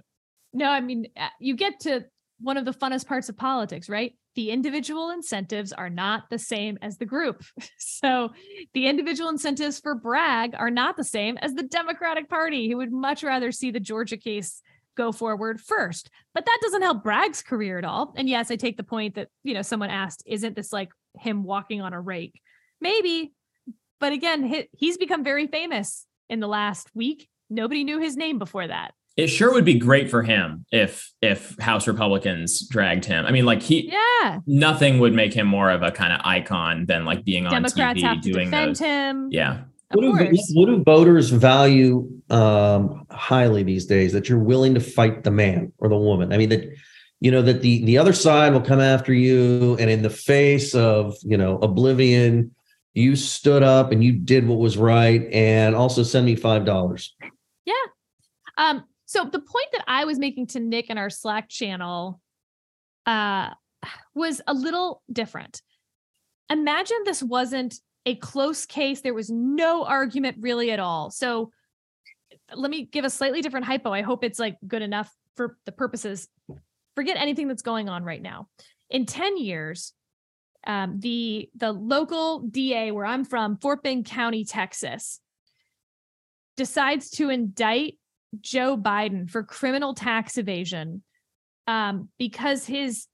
No, I mean, uh, you get to one of the funnest parts of politics, right? The individual incentives are not the same as the group. So the individual incentives for Bragg are not the same as the Democratic Party, who would much rather see the Georgia case go forward first. But that doesn't help Bragg's career at all. And yes, I take the point that, you know, someone asked, isn't this like him walking on a rake? Maybe. But again, he's become very famous in the last week. Nobody knew his name before that it sure would be great for him if if House Republicans dragged him. I mean, like he, yeah, nothing would make him more of a kind of icon than like being Democrats on TV have to doing defend those. him. Yeah. What do, what do, voters value um, highly these days? That you're willing to fight the man or the woman. I mean that you know that the the other side will come after you, and in the face of you know oblivion, you stood up and you did what was right, and also send me five dollars. Yeah. Um, so the point that I was making to Nick in our Slack channel uh, was a little different. Imagine this wasn't a close case. There was no argument really at all. So let me give a slightly different hypo. I hope it's like good enough for the purposes. Forget anything that's going on right now. In 10 years, um, the the local DA where I'm from, Fort Bend County, Texas, decides to indict Joe Biden for criminal tax evasion um, because his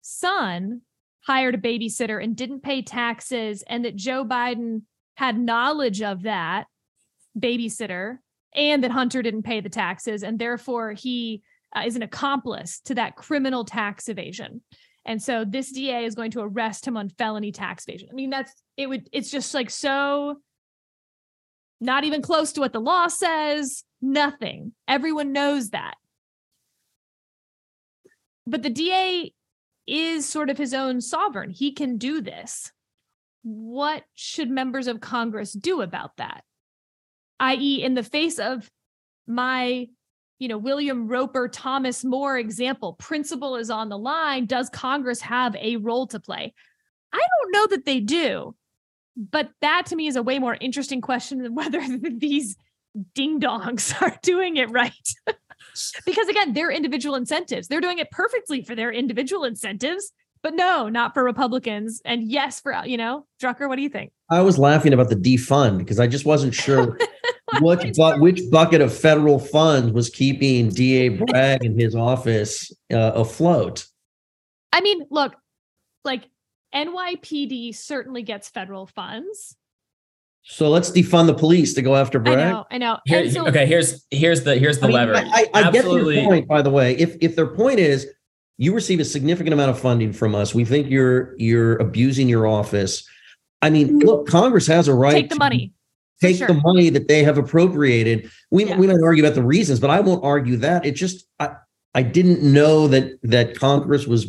son hired a babysitter and didn't pay taxes, and that Joe Biden had knowledge of that babysitter and that Hunter didn't pay the taxes, and therefore he uh, is an accomplice to that criminal tax evasion. And so this DA is going to arrest him on felony tax evasion. I mean, that's it would it's just like so not even close to what the law says, nothing. Everyone knows that. But the DA is sort of his own sovereign. He can do this. What should members of Congress do about that? i.e., in the face of my, you know, William Roper, Thomas More example, principle is on the line. Does Congress have a role to play? I don't know that they do. But that to me is a way more interesting question than whether these ding dongs are doing it right. because again, their individual incentives, they're doing it perfectly for their individual incentives, but no, not for Republicans. And yes, for, you know, Drucker, what do you think? I was laughing about the defund because I just wasn't sure what but which bucket of federal funds was keeping DA Bragg in his office uh, afloat. I mean, look, like NYPD certainly gets federal funds. So let's defund the police to go after Bragg. I know, I know. Here, so, okay, here's here's the here's the I mean, lever. I, I, I get your point, by the way. If if their point is you receive a significant amount of funding from us, we think you're you're abusing your office. I mean, mm-hmm. look, Congress has a right to take the money. Take sure. the money that they have appropriated. We yeah. we might argue about the reasons, but I won't argue that. It just I I didn't know that that Congress was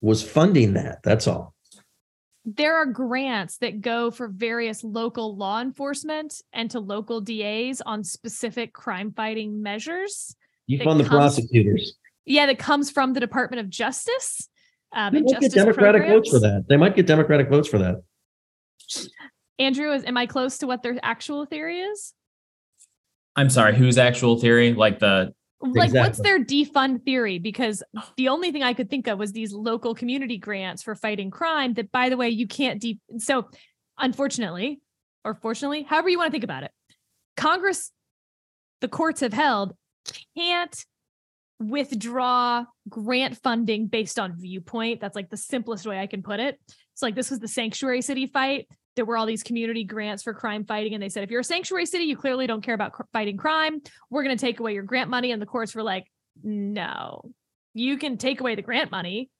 was funding that. That's all there are grants that go for various local law enforcement and to local DAs on specific crime fighting measures. You fund the prosecutors. Yeah, that comes from the Department of Justice. Um, they might get Democratic programs. votes for that. They might get Democratic votes for that. Andrew, is am I close to what their actual theory is? I'm sorry, whose actual theory? Like the Like, what's their defund theory? Because oh. the only thing I could think of was these local community grants for fighting crime. That, by the way, you can't de. So, unfortunately, or fortunately, however you want to think about it, Congress, the courts have held, can't withdraw grant funding based on viewpoint. That's like the simplest way I can put it. It's like this was the sanctuary city fight. There were all these community grants for crime fighting, and they said if you're a sanctuary city, you clearly don't care about cr- fighting crime. We're going to take away your grant money. And the courts were like, no, you can take away the grant money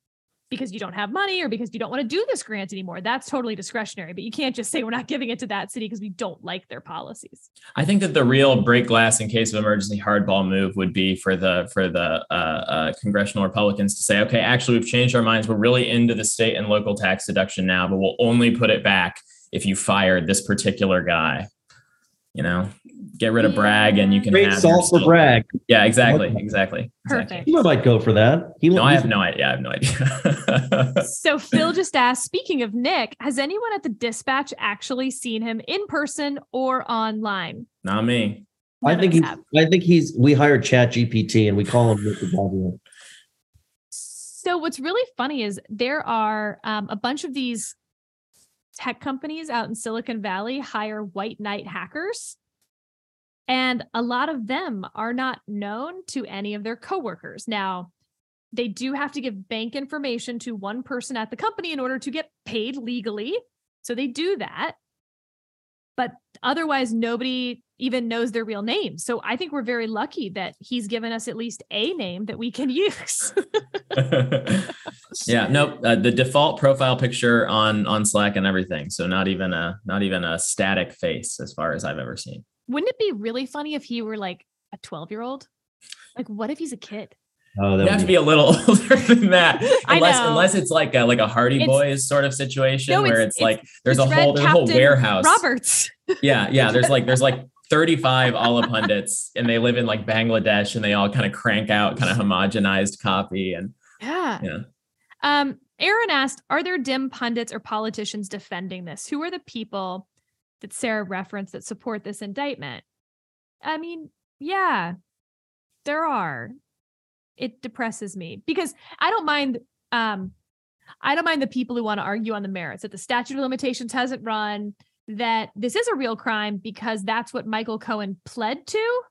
because you don't have money or because you don't want to do this grant anymore. That's totally discretionary, but you can't just say we're not giving it to that city because we don't like their policies. I think that the real break glass in case of emergency hardball move would be for the for the uh, uh, congressional Republicans to say, okay, actually we've changed our minds. We're really into the state and local tax deduction now, but we'll only put it back if you fired this particular guy. You know, get rid of Bragg and you can Great have salt for Bragg. Yeah, exactly, Okay. exactly. exactly. Perfect. He might go for that. He No, I have no idea. I have no idea. So Phil just asked, speaking of Nick, has anyone at the dispatch actually seen him in person or online? Not me. I think he's. have. I think he's. We hired ChatGPT and we call him Mr. Bobby. So what's really funny is there are um, a bunch of these tech companies out in Silicon Valley hire white knight hackers. And a lot of them are not known to any of their coworkers. Now, they do have to give bank information to one person at the company in order to get paid legally. So they do that. But otherwise, nobody even knows their real name. So I think we're very lucky that he's given us at least a name that we can use. yeah, nope. Uh, the default profile picture on on Slack and everything. So not even a not even a static face as far as I've ever seen. Wouldn't it be really funny if he were like a 12 year old? Like, what if he's a kid? Oh, You that have to be a little older than that, I unless know. unless it's like a like a Hardy It's- Boys sort of situation No, where it's- it's, like there's It's a whole there's a whole warehouse. Roberts. Yeah, yeah. There's like there's like 35 Allahpundits, and they live in like Bangladesh, and they all kind of crank out kind of homogenized copy. And Yeah. Yeah. Um, Aaron asked, are there Dem pundits or politicians defending this? Who are the people that Sarah referenced that support this indictment? I mean, yeah, there are. It depresses me because I don't mind um I don't mind the people who want to argue on the merits that the statute of limitations hasn't run, that this is a real crime because that's what Michael Cohen pled to.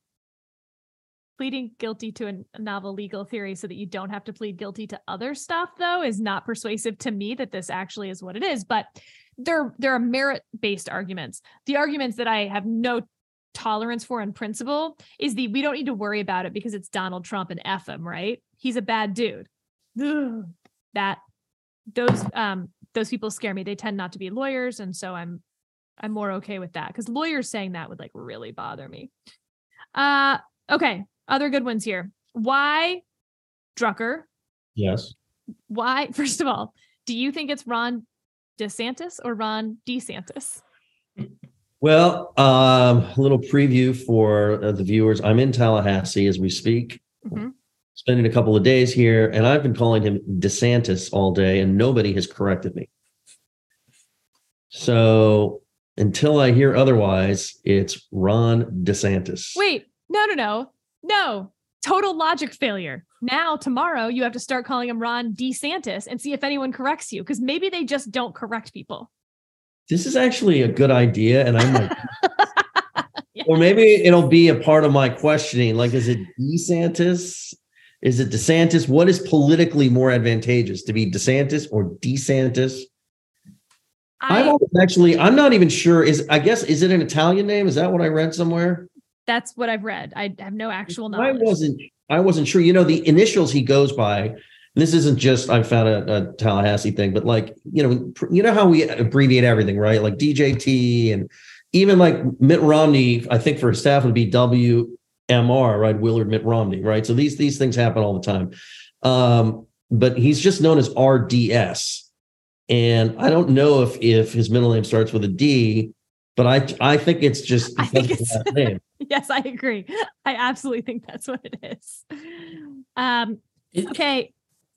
Pleading guilty to a, novel legal theory so that you don't have to plead guilty to other stuff, though, is not persuasive to me that this actually is what it is. But there, there are merit-based arguments. The arguments that I have no tolerance for in principle is the we don't need to worry about it because it's Donald Trump and F him, right? He's a bad dude. Ugh. That those um those people scare me. They tend not to be lawyers, and so I'm I'm more okay with that because lawyers saying that would like really bother me. Uh okay, other good ones here. Why Drucker? Yes. Why first of all, do you think it's Ron DeSantis or Ron DeSantis? Well, um, a little preview for uh, the viewers. I'm in Tallahassee as we speak, Mhm. spending a couple of days here, and I've been calling him DeSantis all day, and nobody has corrected me. So until I hear otherwise, it's Ron DeSantis. Wait, no, no, no, no. Total logic failure. Now, tomorrow, you have to start calling him Ron DeSantis and see if anyone corrects you because maybe they just don't correct people. This is actually a good idea, and I might, Yeah. or maybe it'll be a part of my questioning. Like, is it DeSantis? Is it DeSantis? What is politically more advantageous to be DeSantis or DeSantis? I, always actually, I'm not even sure. Is I guess is it an Italian name? Is that what I read somewhere? that's what I've read. I have no actual I wasn't. I wasn't sure. You know, the initials he goes by. And This isn't just I found a, a Tallahassee thing, but like you know, you know how we abbreviate everything, right? Like DJT and even like Mitt Romney. I think for his staff would be WMR, right? Willard Mitt Romney, right? So these these things happen all the time. Um, but he's just known as RDS. And I don't know if if his middle name starts with a D, but I I think it's just I think it's- that name. yes, I agree. I absolutely think that's what it is. Um, okay.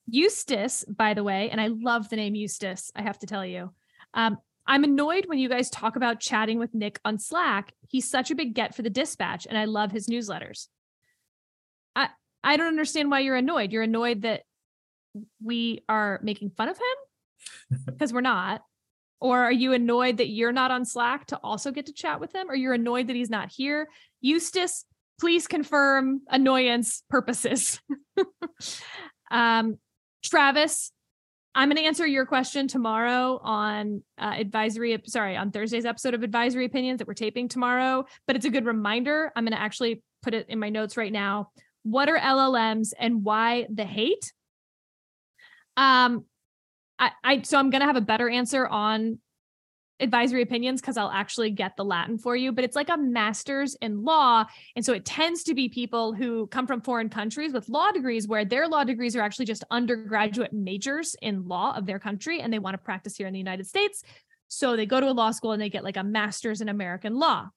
Eustace, by the way, and I love the name Eustace, I have to tell you. Um, I'm annoyed when you guys talk about chatting with Nick on Slack. He's such a big get for the dispatch, and I love his newsletters. I I don't understand why you're annoyed. You're annoyed that we are making fun of him because we're not. Or are you annoyed that you're not on Slack to also get to chat with him? Or you're annoyed that he's not here? Eustace, please confirm annoyance purposes. um, Travis, I'm going to answer your question tomorrow on uh, advisory. Sorry, on Thursday's episode of Advisory Opinions that we're taping tomorrow. But it's a good reminder. I'm going to actually put it in my notes right now. What are LLMs and why the hate? Um, I, I so I'm going to have a better answer on advisory opinions because I'll actually get the Latin for you, but it's like a master's in law. And so it tends to be people who come from foreign countries with law degrees where their law degrees are actually just undergraduate majors in law of their country and they want to practice here in the United States. So they go to a law school and they get like a master's in American law.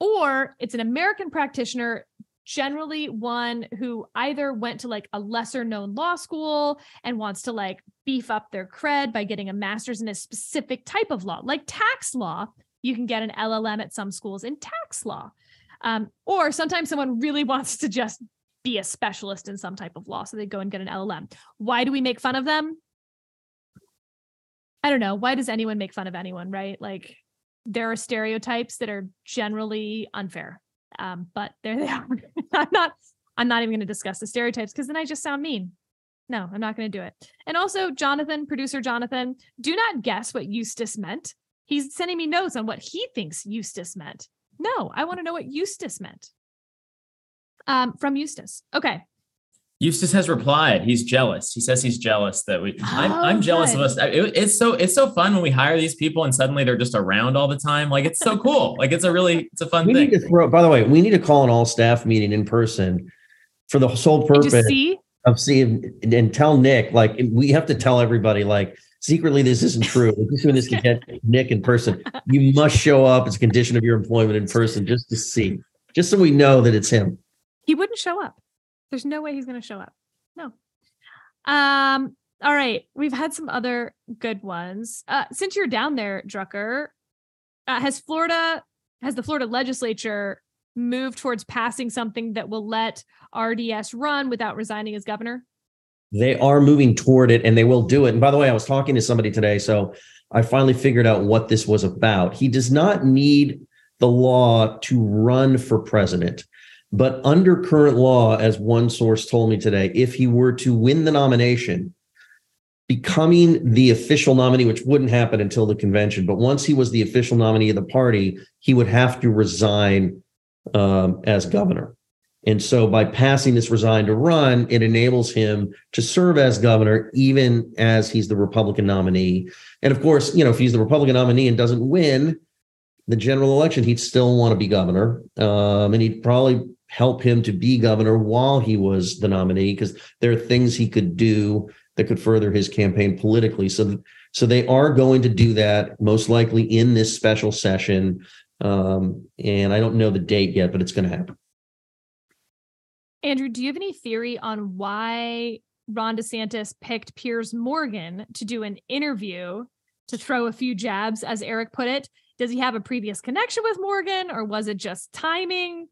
Or it's an American practitioner generally one who either went to like a lesser known law school and wants to like beef up their cred by getting a master's in a specific type of law, like tax law. You can get an LLM at some schools in tax law. Um, or sometimes someone really wants to just be a specialist in some type of law. So they go and get an LLM. Why do we make fun of them? I don't know. Why does anyone make fun of anyone, right? Like there are stereotypes that are generally unfair. Um, but there they are. I'm not I'm not even going to discuss the stereotypes because then I just sound mean. No, I'm not going to do it. And also, Jonathan, producer Jonathan, do not guess what Eustace meant. He's sending me notes on what he thinks Eustace meant. No, I want to know what Eustace meant. Um, from Eustace. Okay. Eustace has replied. He's jealous. He says he's jealous that we. I'm, Oh, I'm jealous of us. Oh. It- it's so it's so fun when we hire these people and suddenly they're just around all the time. Like it's so cool. Like it's a really it's a fun We thing. need to throw. By the way, we need to call an all staff meeting in person for the sole purpose see. of seeing and tell Nick like we have to tell everybody like secretly this isn't true. We're just doing this to get Nick in person. You must show up. It's a condition of your employment in person just to see, just so we know that it's him. He wouldn't show up. There's no way he's going to show up. No. Um. All right. We've had some other good ones. Uh, since you're down there, Drucker, uh, has Florida has the Florida legislature moved towards passing something that will let RDS run without resigning as governor? They are moving toward it and they will do it. And by the way, I was talking to somebody today, so I finally figured out what this was about. He does not need the law to run for president. But under current law, as one source told me today, if he were to win the nomination, becoming the official nominee, which wouldn't happen until the convention, but once he was the official nominee of the party, he would have to resign um, as governor. And so by passing this resign to run, it enables him to serve as governor, even as he's the Republican nominee. And of course, you know, if he's the Republican nominee and doesn't win the general election, he'd still want to be governor. Um, and he'd probably help him to be governor while he was the nominee, because there are things he could do that could further his campaign politically. So, so they are going to do that most likely in this special session. Um, and I don't know the date yet, but it's going to happen. Andrew, do you have any theory on why Ron DeSantis picked Piers Morgan to do an interview to throw a few jabs, as Eric put it? Does he have a previous connection with Morgan or was it just timing?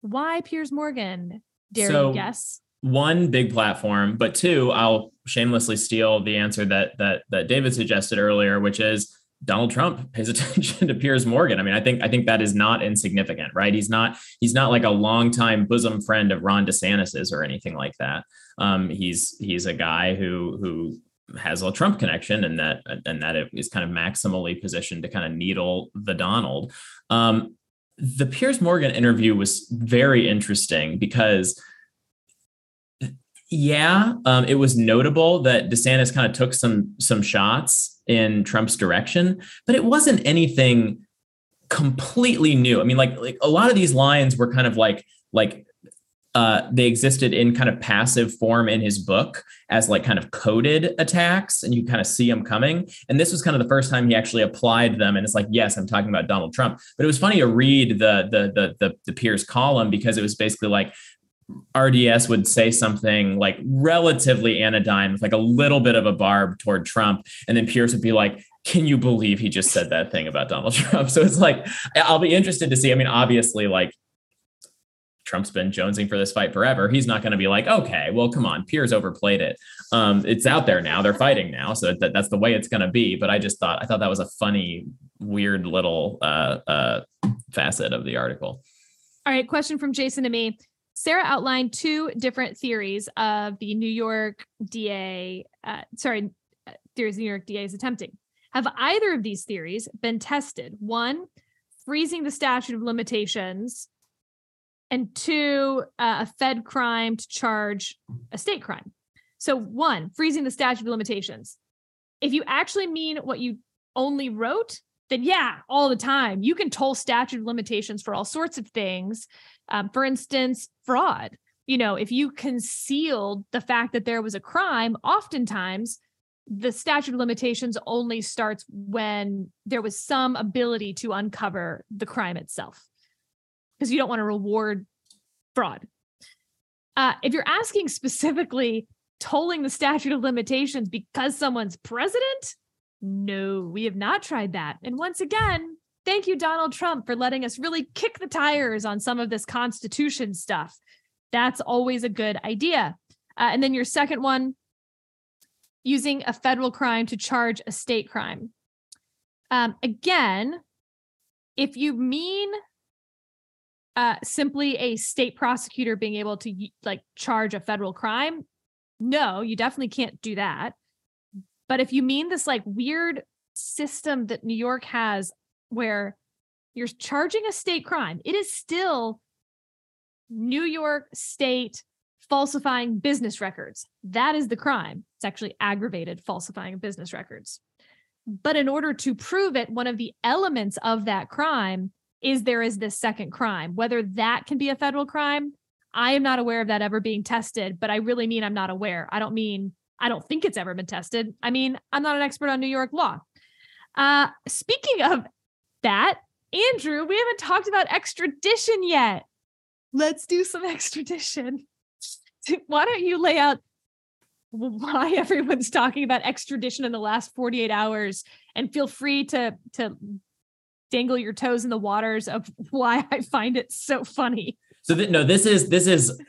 Why Piers Morgan? Dare So- you guess? one big platform but two i'll shamelessly steal the answer that that that david suggested earlier which is donald trump pays attention to piers morgan i mean i think i think that is not insignificant right he's not he's not like a longtime bosom friend of ron desantis's or anything like that um he's he's a guy who who has a trump connection and that and that it is kind of maximally positioned to kind of needle the donald um the piers morgan interview was very interesting because yeah, um, it was notable that DeSantis kind of took some some shots in Trump's direction, but it wasn't anything completely new. I mean, like like a lot of these lines were kind of like like uh, they existed in kind of passive form in his book as like kind of coded attacks, and you kind of see them coming. And this was kind of the first time he actually applied them. And it's like, yes, I'm talking about Donald Trump. But it was funny to read the the the the, the Piers column because it was basically like RDS would say something like relatively anodyne with like a little bit of a barb toward Trump. And then Piers would be like, can you believe he just said that thing about Donald Trump? So it's like, I'll be interested to see. I mean, obviously, like Trump's been jonesing for this fight forever. He's not going to be like, okay, well, come on, Piers overplayed it. Um, it's out there now. They're fighting now, so that, that's the way it's going to be. But I just thought I thought that was a funny, weird little uh, uh, facet of the article. All right, question from Jason to me. Sarah outlined two different theories of the New York DA. Uh, sorry, uh, theories New York DA is attempting. Have either of these theories been tested? One, freezing the statute of limitations and two, uh, a Fed crime to charge a state crime. So, one, freezing the statute of limitations. If you actually mean what you only wrote, then yeah, all the time. You can toll statute of limitations for all sorts of things. Um, for instance, fraud. You know, if you concealed the fact that there was a crime, oftentimes the statute of limitations only starts when there was some ability to uncover the crime itself because you don't want to reward fraud. Uh, if you're asking specifically tolling the statute of limitations because someone's president, no, we have not tried that. And once again, thank you, Donald Trump, for letting us really kick the tires on some of this Constitution stuff. That's always a good idea. Uh, and then your second one, using a federal crime to charge a state crime. Um, again, if you mean uh, simply a state prosecutor being able to like charge a federal crime, no, you definitely can't do that. But if you mean this like weird system that New York has where you're charging a state crime, it is still New York state falsifying business records. That is the crime. It's actually aggravated falsifying business records. But in order to prove it, one of the elements of that crime is there is this second crime. Whether that can be a federal crime, I am not aware of that ever being tested, but I really mean I'm not aware. I don't mean I don't think it's ever been tested. I mean, I'm not an expert on New York law. Uh, speaking of that, Andrew, we haven't talked about extradition yet. Let's do some extradition. Why don't you lay out why everyone's talking about extradition in the last 48 hours and feel free to to dangle your toes in the waters of why I find it so funny. So th- no, this is this is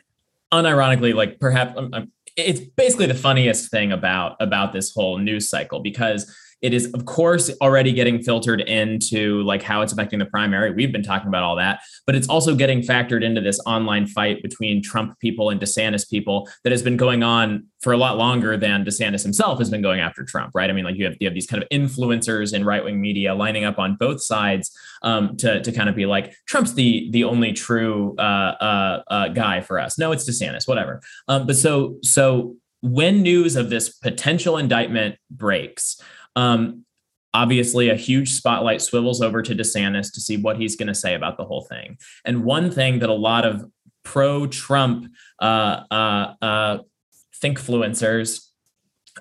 unironically like perhaps um, um, it's basically the funniest thing about about this whole news cycle because it is, of course, already getting filtered into like how it's affecting the primary. We've been talking about all that, but it's also getting factored into this online fight between Trump people and DeSantis people that has been going on for a lot longer than DeSantis himself has been going after Trump, right? I mean, like you have you have these kind of influencers in right wing media lining up on both sides um, to to kind of be like Trump's the the only true uh, uh, uh, guy for us. No, it's DeSantis, whatever. Um, but so so when news of this potential indictment breaks. Um, obviously, a huge spotlight swivels over to DeSantis to see what he's going to say about the whole thing. And one thing that a lot of pro Trump uh, uh, uh,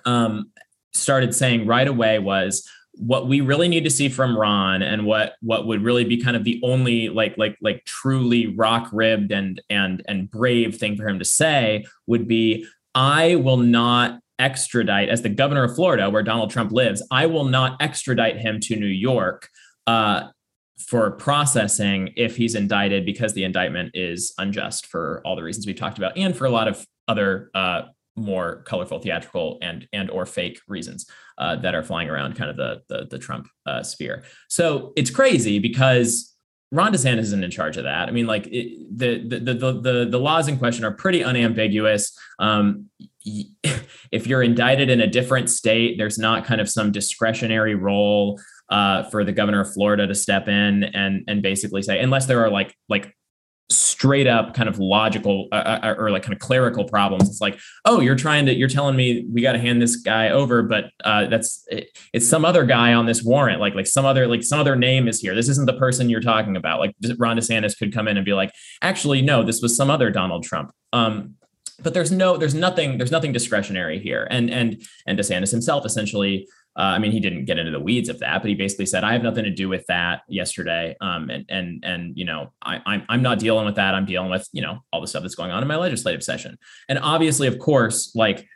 um, started saying right away was what we really need to see from Ron and what what would really be kind of the only like like like truly rock ribbed and and and brave thing for him to say would be I will not extradite, as the governor of Florida, where Donald Trump lives, I will not extradite him to New York uh, for processing if he's indicted because the indictment is unjust for all the reasons we've talked about and for a lot of other uh, more colorful theatrical and and or fake reasons uh, that are flying around kind of the the, the Trump uh, sphere. So it's crazy because Ron DeSantis isn't in charge of that. I mean, like it, the, the, the the the laws in question are pretty unambiguous. Um, if you're indicted in a different state, there's not kind of some discretionary role uh, for the governor of Florida to step in and and basically say, unless there are like like straight up kind of logical uh, uh, uh, or like kind of clerical problems. It's like, oh, you're trying to, you're telling me we got to hand this guy over, but uh, that's it, it's some other guy on this warrant, like like some other like some other name is here. This isn't the person you're talking about. Like Ron DeSantis could come in and be like, actually, no, this was some other Donald Trump. Um, but there's no, there's nothing, there's nothing discretionary here, and and and DeSantis himself essentially uh, I mean, he didn't get into the weeds of that, but he basically said, "I have nothing to do with that." Yesterday, um, and and and you know, I, I'm I'm not dealing with that. I'm dealing with you know all the stuff that's going on in my legislative session, and obviously, of course, like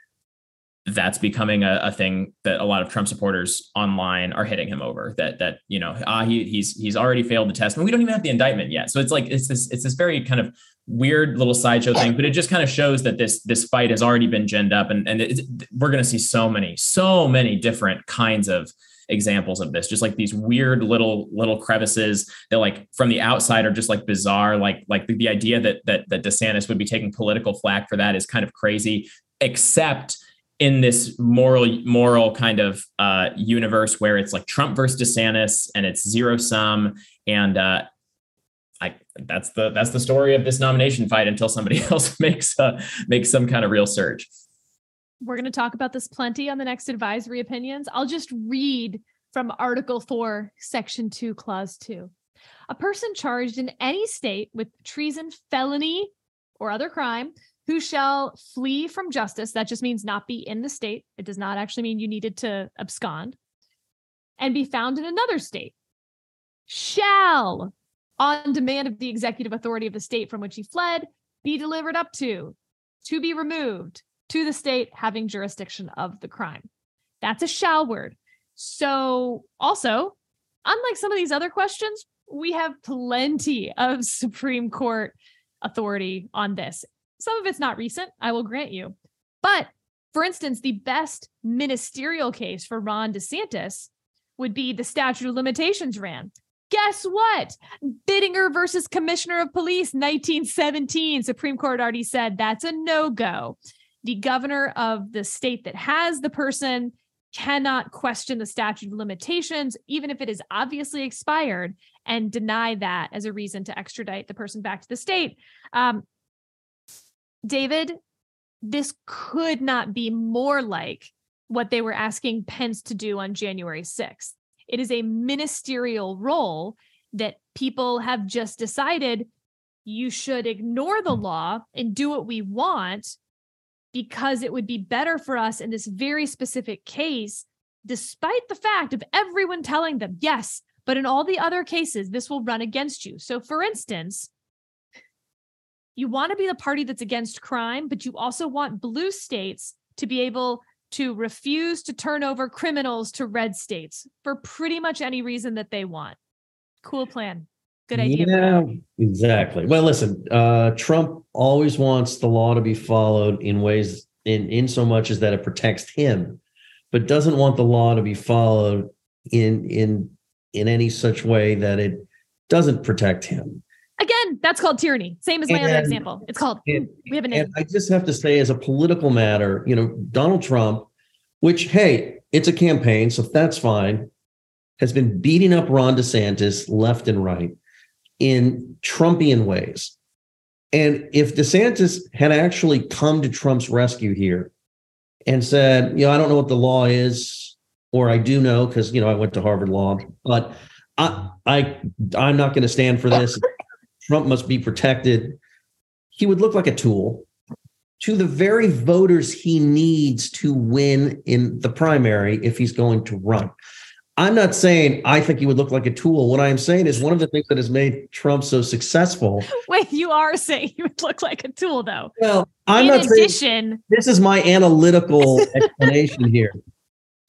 that's becoming a, a, thing that a lot of Trump supporters online are hitting him over. That that you know, ah, he, he's he's already failed the test, and we don't even have the indictment yet. So it's like it's this it's this very kind of weird little sideshow thing, but it just kind of shows that this this fight has already been ginned up, and and we're going to see so many so many different kinds of examples of this just like these weird little little crevices that like from the outside are just like bizarre like like the, the idea that that that DeSantis would be taking political flack for that is kind of crazy except in this moral moral kind of uh, universe where it's like Trump versus DeSantis and it's zero sum and uh, I that's the that's the story of this nomination fight until somebody else makes uh, makes some kind of real surge. We're going to talk about this plenty on the next advisory opinions. I'll just read from Article 4, Section 2, Clause 2. A person charged in any state with treason, felony, or other crime who shall flee from justice. That just means not be in the state. It does not actually mean you needed to abscond and be found in another state. Shall, on demand of the executive authority of the state from which he fled, be delivered up to, to be removed to the state having jurisdiction of the crime. That's a shall word. So, also, unlike some of these other questions, we have plenty of Supreme Court authority on this. Some of it's not recent, I will grant you. But for instance, the best ministerial case for Ron DeSantis would be the statute of limitations ran. Guess what? Biddinger versus Commissioner of Police, 1917. Supreme Court already said that's a no go. The governor of the state that has the person cannot question the statute of limitations, even if it is obviously expired, and deny that as a reason to extradite the person back to the state. Um, David, this could not be more like what they were asking Pence to do on January 6th. It is a ministerial role that people have just decided you should ignore the hmm. law and do what we want because it would be better for us in this very specific case, despite the fact of everyone telling them, yes, but in all the other cases, this will run against you. So, for instance, you want to be the party that's against crime, but you also want blue states to be able to refuse to turn over criminals to red states for pretty much any reason that they want. Cool plan. Good idea. Yeah, exactly. Well, listen, uh, Trump always wants the law to be followed in ways in in so much as that it protects him, but doesn't want the law to be followed in in in any such way that it doesn't protect him. Again, that's called tyranny. Same as my and, other example. It's called hmm, and, we have a name. I just have to say, as a political matter, you know, Donald Trump, which hey, it's a campaign, so that's fine, has been beating up Ron DeSantis left and right in Trumpian ways. And if DeSantis had actually come to Trump's rescue here and said, you know, I don't know what the law is, or I do know because you know I went to Harvard Law, but I I I'm not going to stand for this. Trump must be protected. He would look like a tool to the very voters he needs to win in the primary if he's going to run. I'm not saying I think he would look like a tool. What I am saying is one of the things that has made Trump so successful. Wait, you are saying he would look like a tool, though. Well, I'm in not addition, saying this is my analytical explanation here.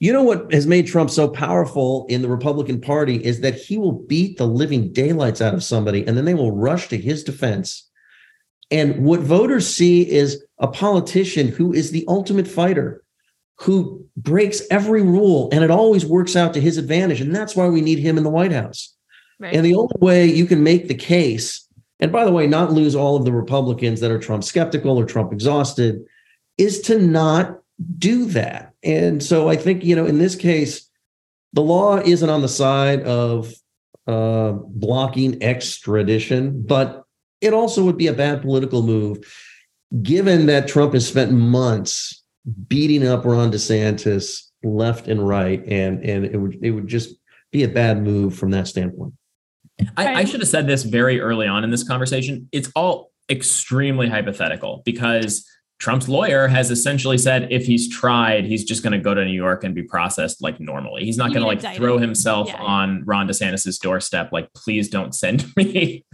You know what has made Trump so powerful in the Republican Party is that he will beat the living daylights out of somebody and then they will rush to his defense. And what voters see is a politician who is the ultimate fighter, who breaks every rule and it always works out to his advantage. And that's why we need him in the White House. Right. And the only way you can make the case, and by the way, not lose all of the Republicans that are Trump skeptical or Trump exhausted, is to not do that. And so I think, you know, in this case, the law isn't on the side of uh, blocking extradition, but it also would be a bad political move given that Trump has spent months beating up Ron DeSantis left and right, and and it would it would just be a bad move from that standpoint. I, I should have said this very early on in this conversation. It's all extremely hypothetical because Trump's lawyer has essentially said if he's tried, he's just going to go to New York and be processed like normally. He's not going to like indicted. throw himself Yeah. on Ron DeSantis's doorstep. Like, please don't send me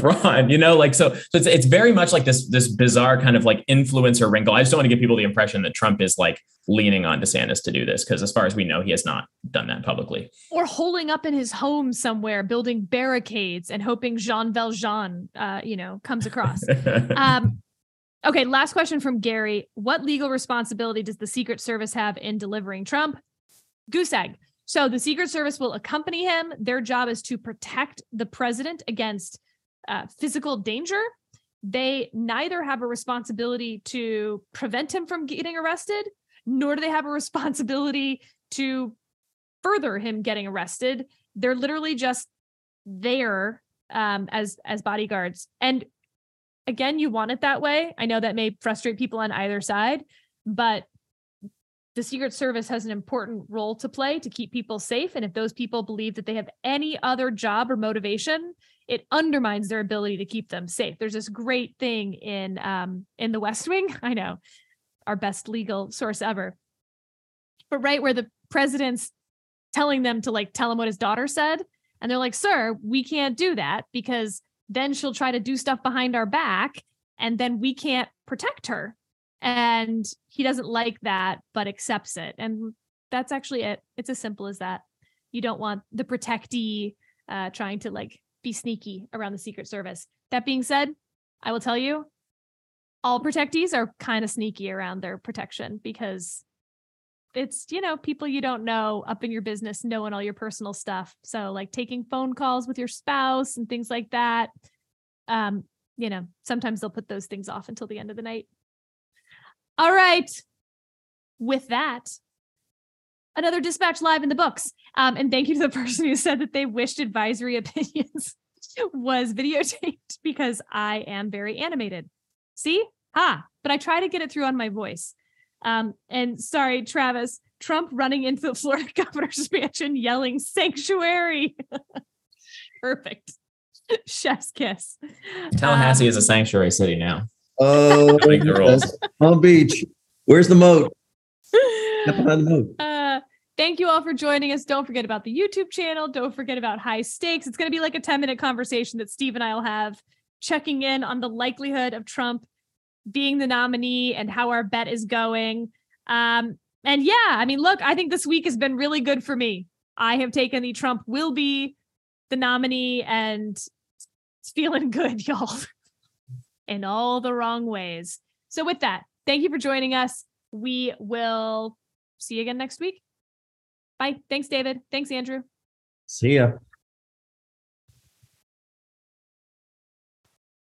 Ron. You know, like so. So it's it's very much like this this bizarre kind of like influencer wrinkle. I just don't want to give people the impression that Trump is like leaning on DeSantis to do this because as far as we know, he has not done that publicly. or holding up in his home somewhere, building barricades and hoping Jean Valjean, uh, you know, comes across. um, okay, last question from Gary. What legal responsibility does the Secret Service have in delivering Trump? Goose egg. So the Secret Service will accompany him. Their job is to protect the president against uh, physical danger. They neither have a responsibility to prevent him from getting arrested, nor do they have a responsibility to further him getting arrested. They're literally just there um, as as bodyguards. And again, you want it that way. I know that may frustrate people on either side, but the Secret Service has an important role to play to keep people safe. And if those people believe that they have any other job or motivation, it undermines their ability to keep them safe. There's this great thing in um, in the West Wing. I know, our best legal source ever. But right where the president's telling them to like tell him what his daughter said, and they're like, "Sir, we can't do that because then she'll try to do stuff behind our back, and then we can't protect her." And he doesn't like that, but accepts it. And that's actually it. It's as simple as that. You don't want the protectee uh, trying to like be sneaky around the Secret Service. That being said, I will tell you, all protectees are kind of sneaky around their protection because it's you know people you don't know up in your business knowing all your personal stuff. So like taking phone calls with your spouse and things like that um you know sometimes they'll put those things off until the end of the night. All right. With that another dispatch live in the books. Um and thank you to the person who said that they wished advisory opinions was videotaped because i am very animated. See? Ha! But i try to get it through on my voice um, and sorry, Travis, Trump running into the Florida governor's mansion yelling sanctuary. Perfect. Chef's kiss. Tallahassee Um, is a sanctuary city now. Oh, Break the rules. Palm Beach. Where's the moat? Get behind the moat. Uh, thank you all for joining us. Don't forget about the YouTube channel. Don't forget about high stakes. It's going to be like a 10 minute conversation that Steve and I will have checking in on the likelihood of Trump being the nominee and how our bet is going. Um, and yeah, I mean, look, I think this week has been really good for me. I have taken the Trump will be the nominee and it's feeling good, y'all, in all the wrong ways. So, with that, thank you for joining us. We will see you again next week. Bye. Thanks, David. Thanks, Andrew. See ya.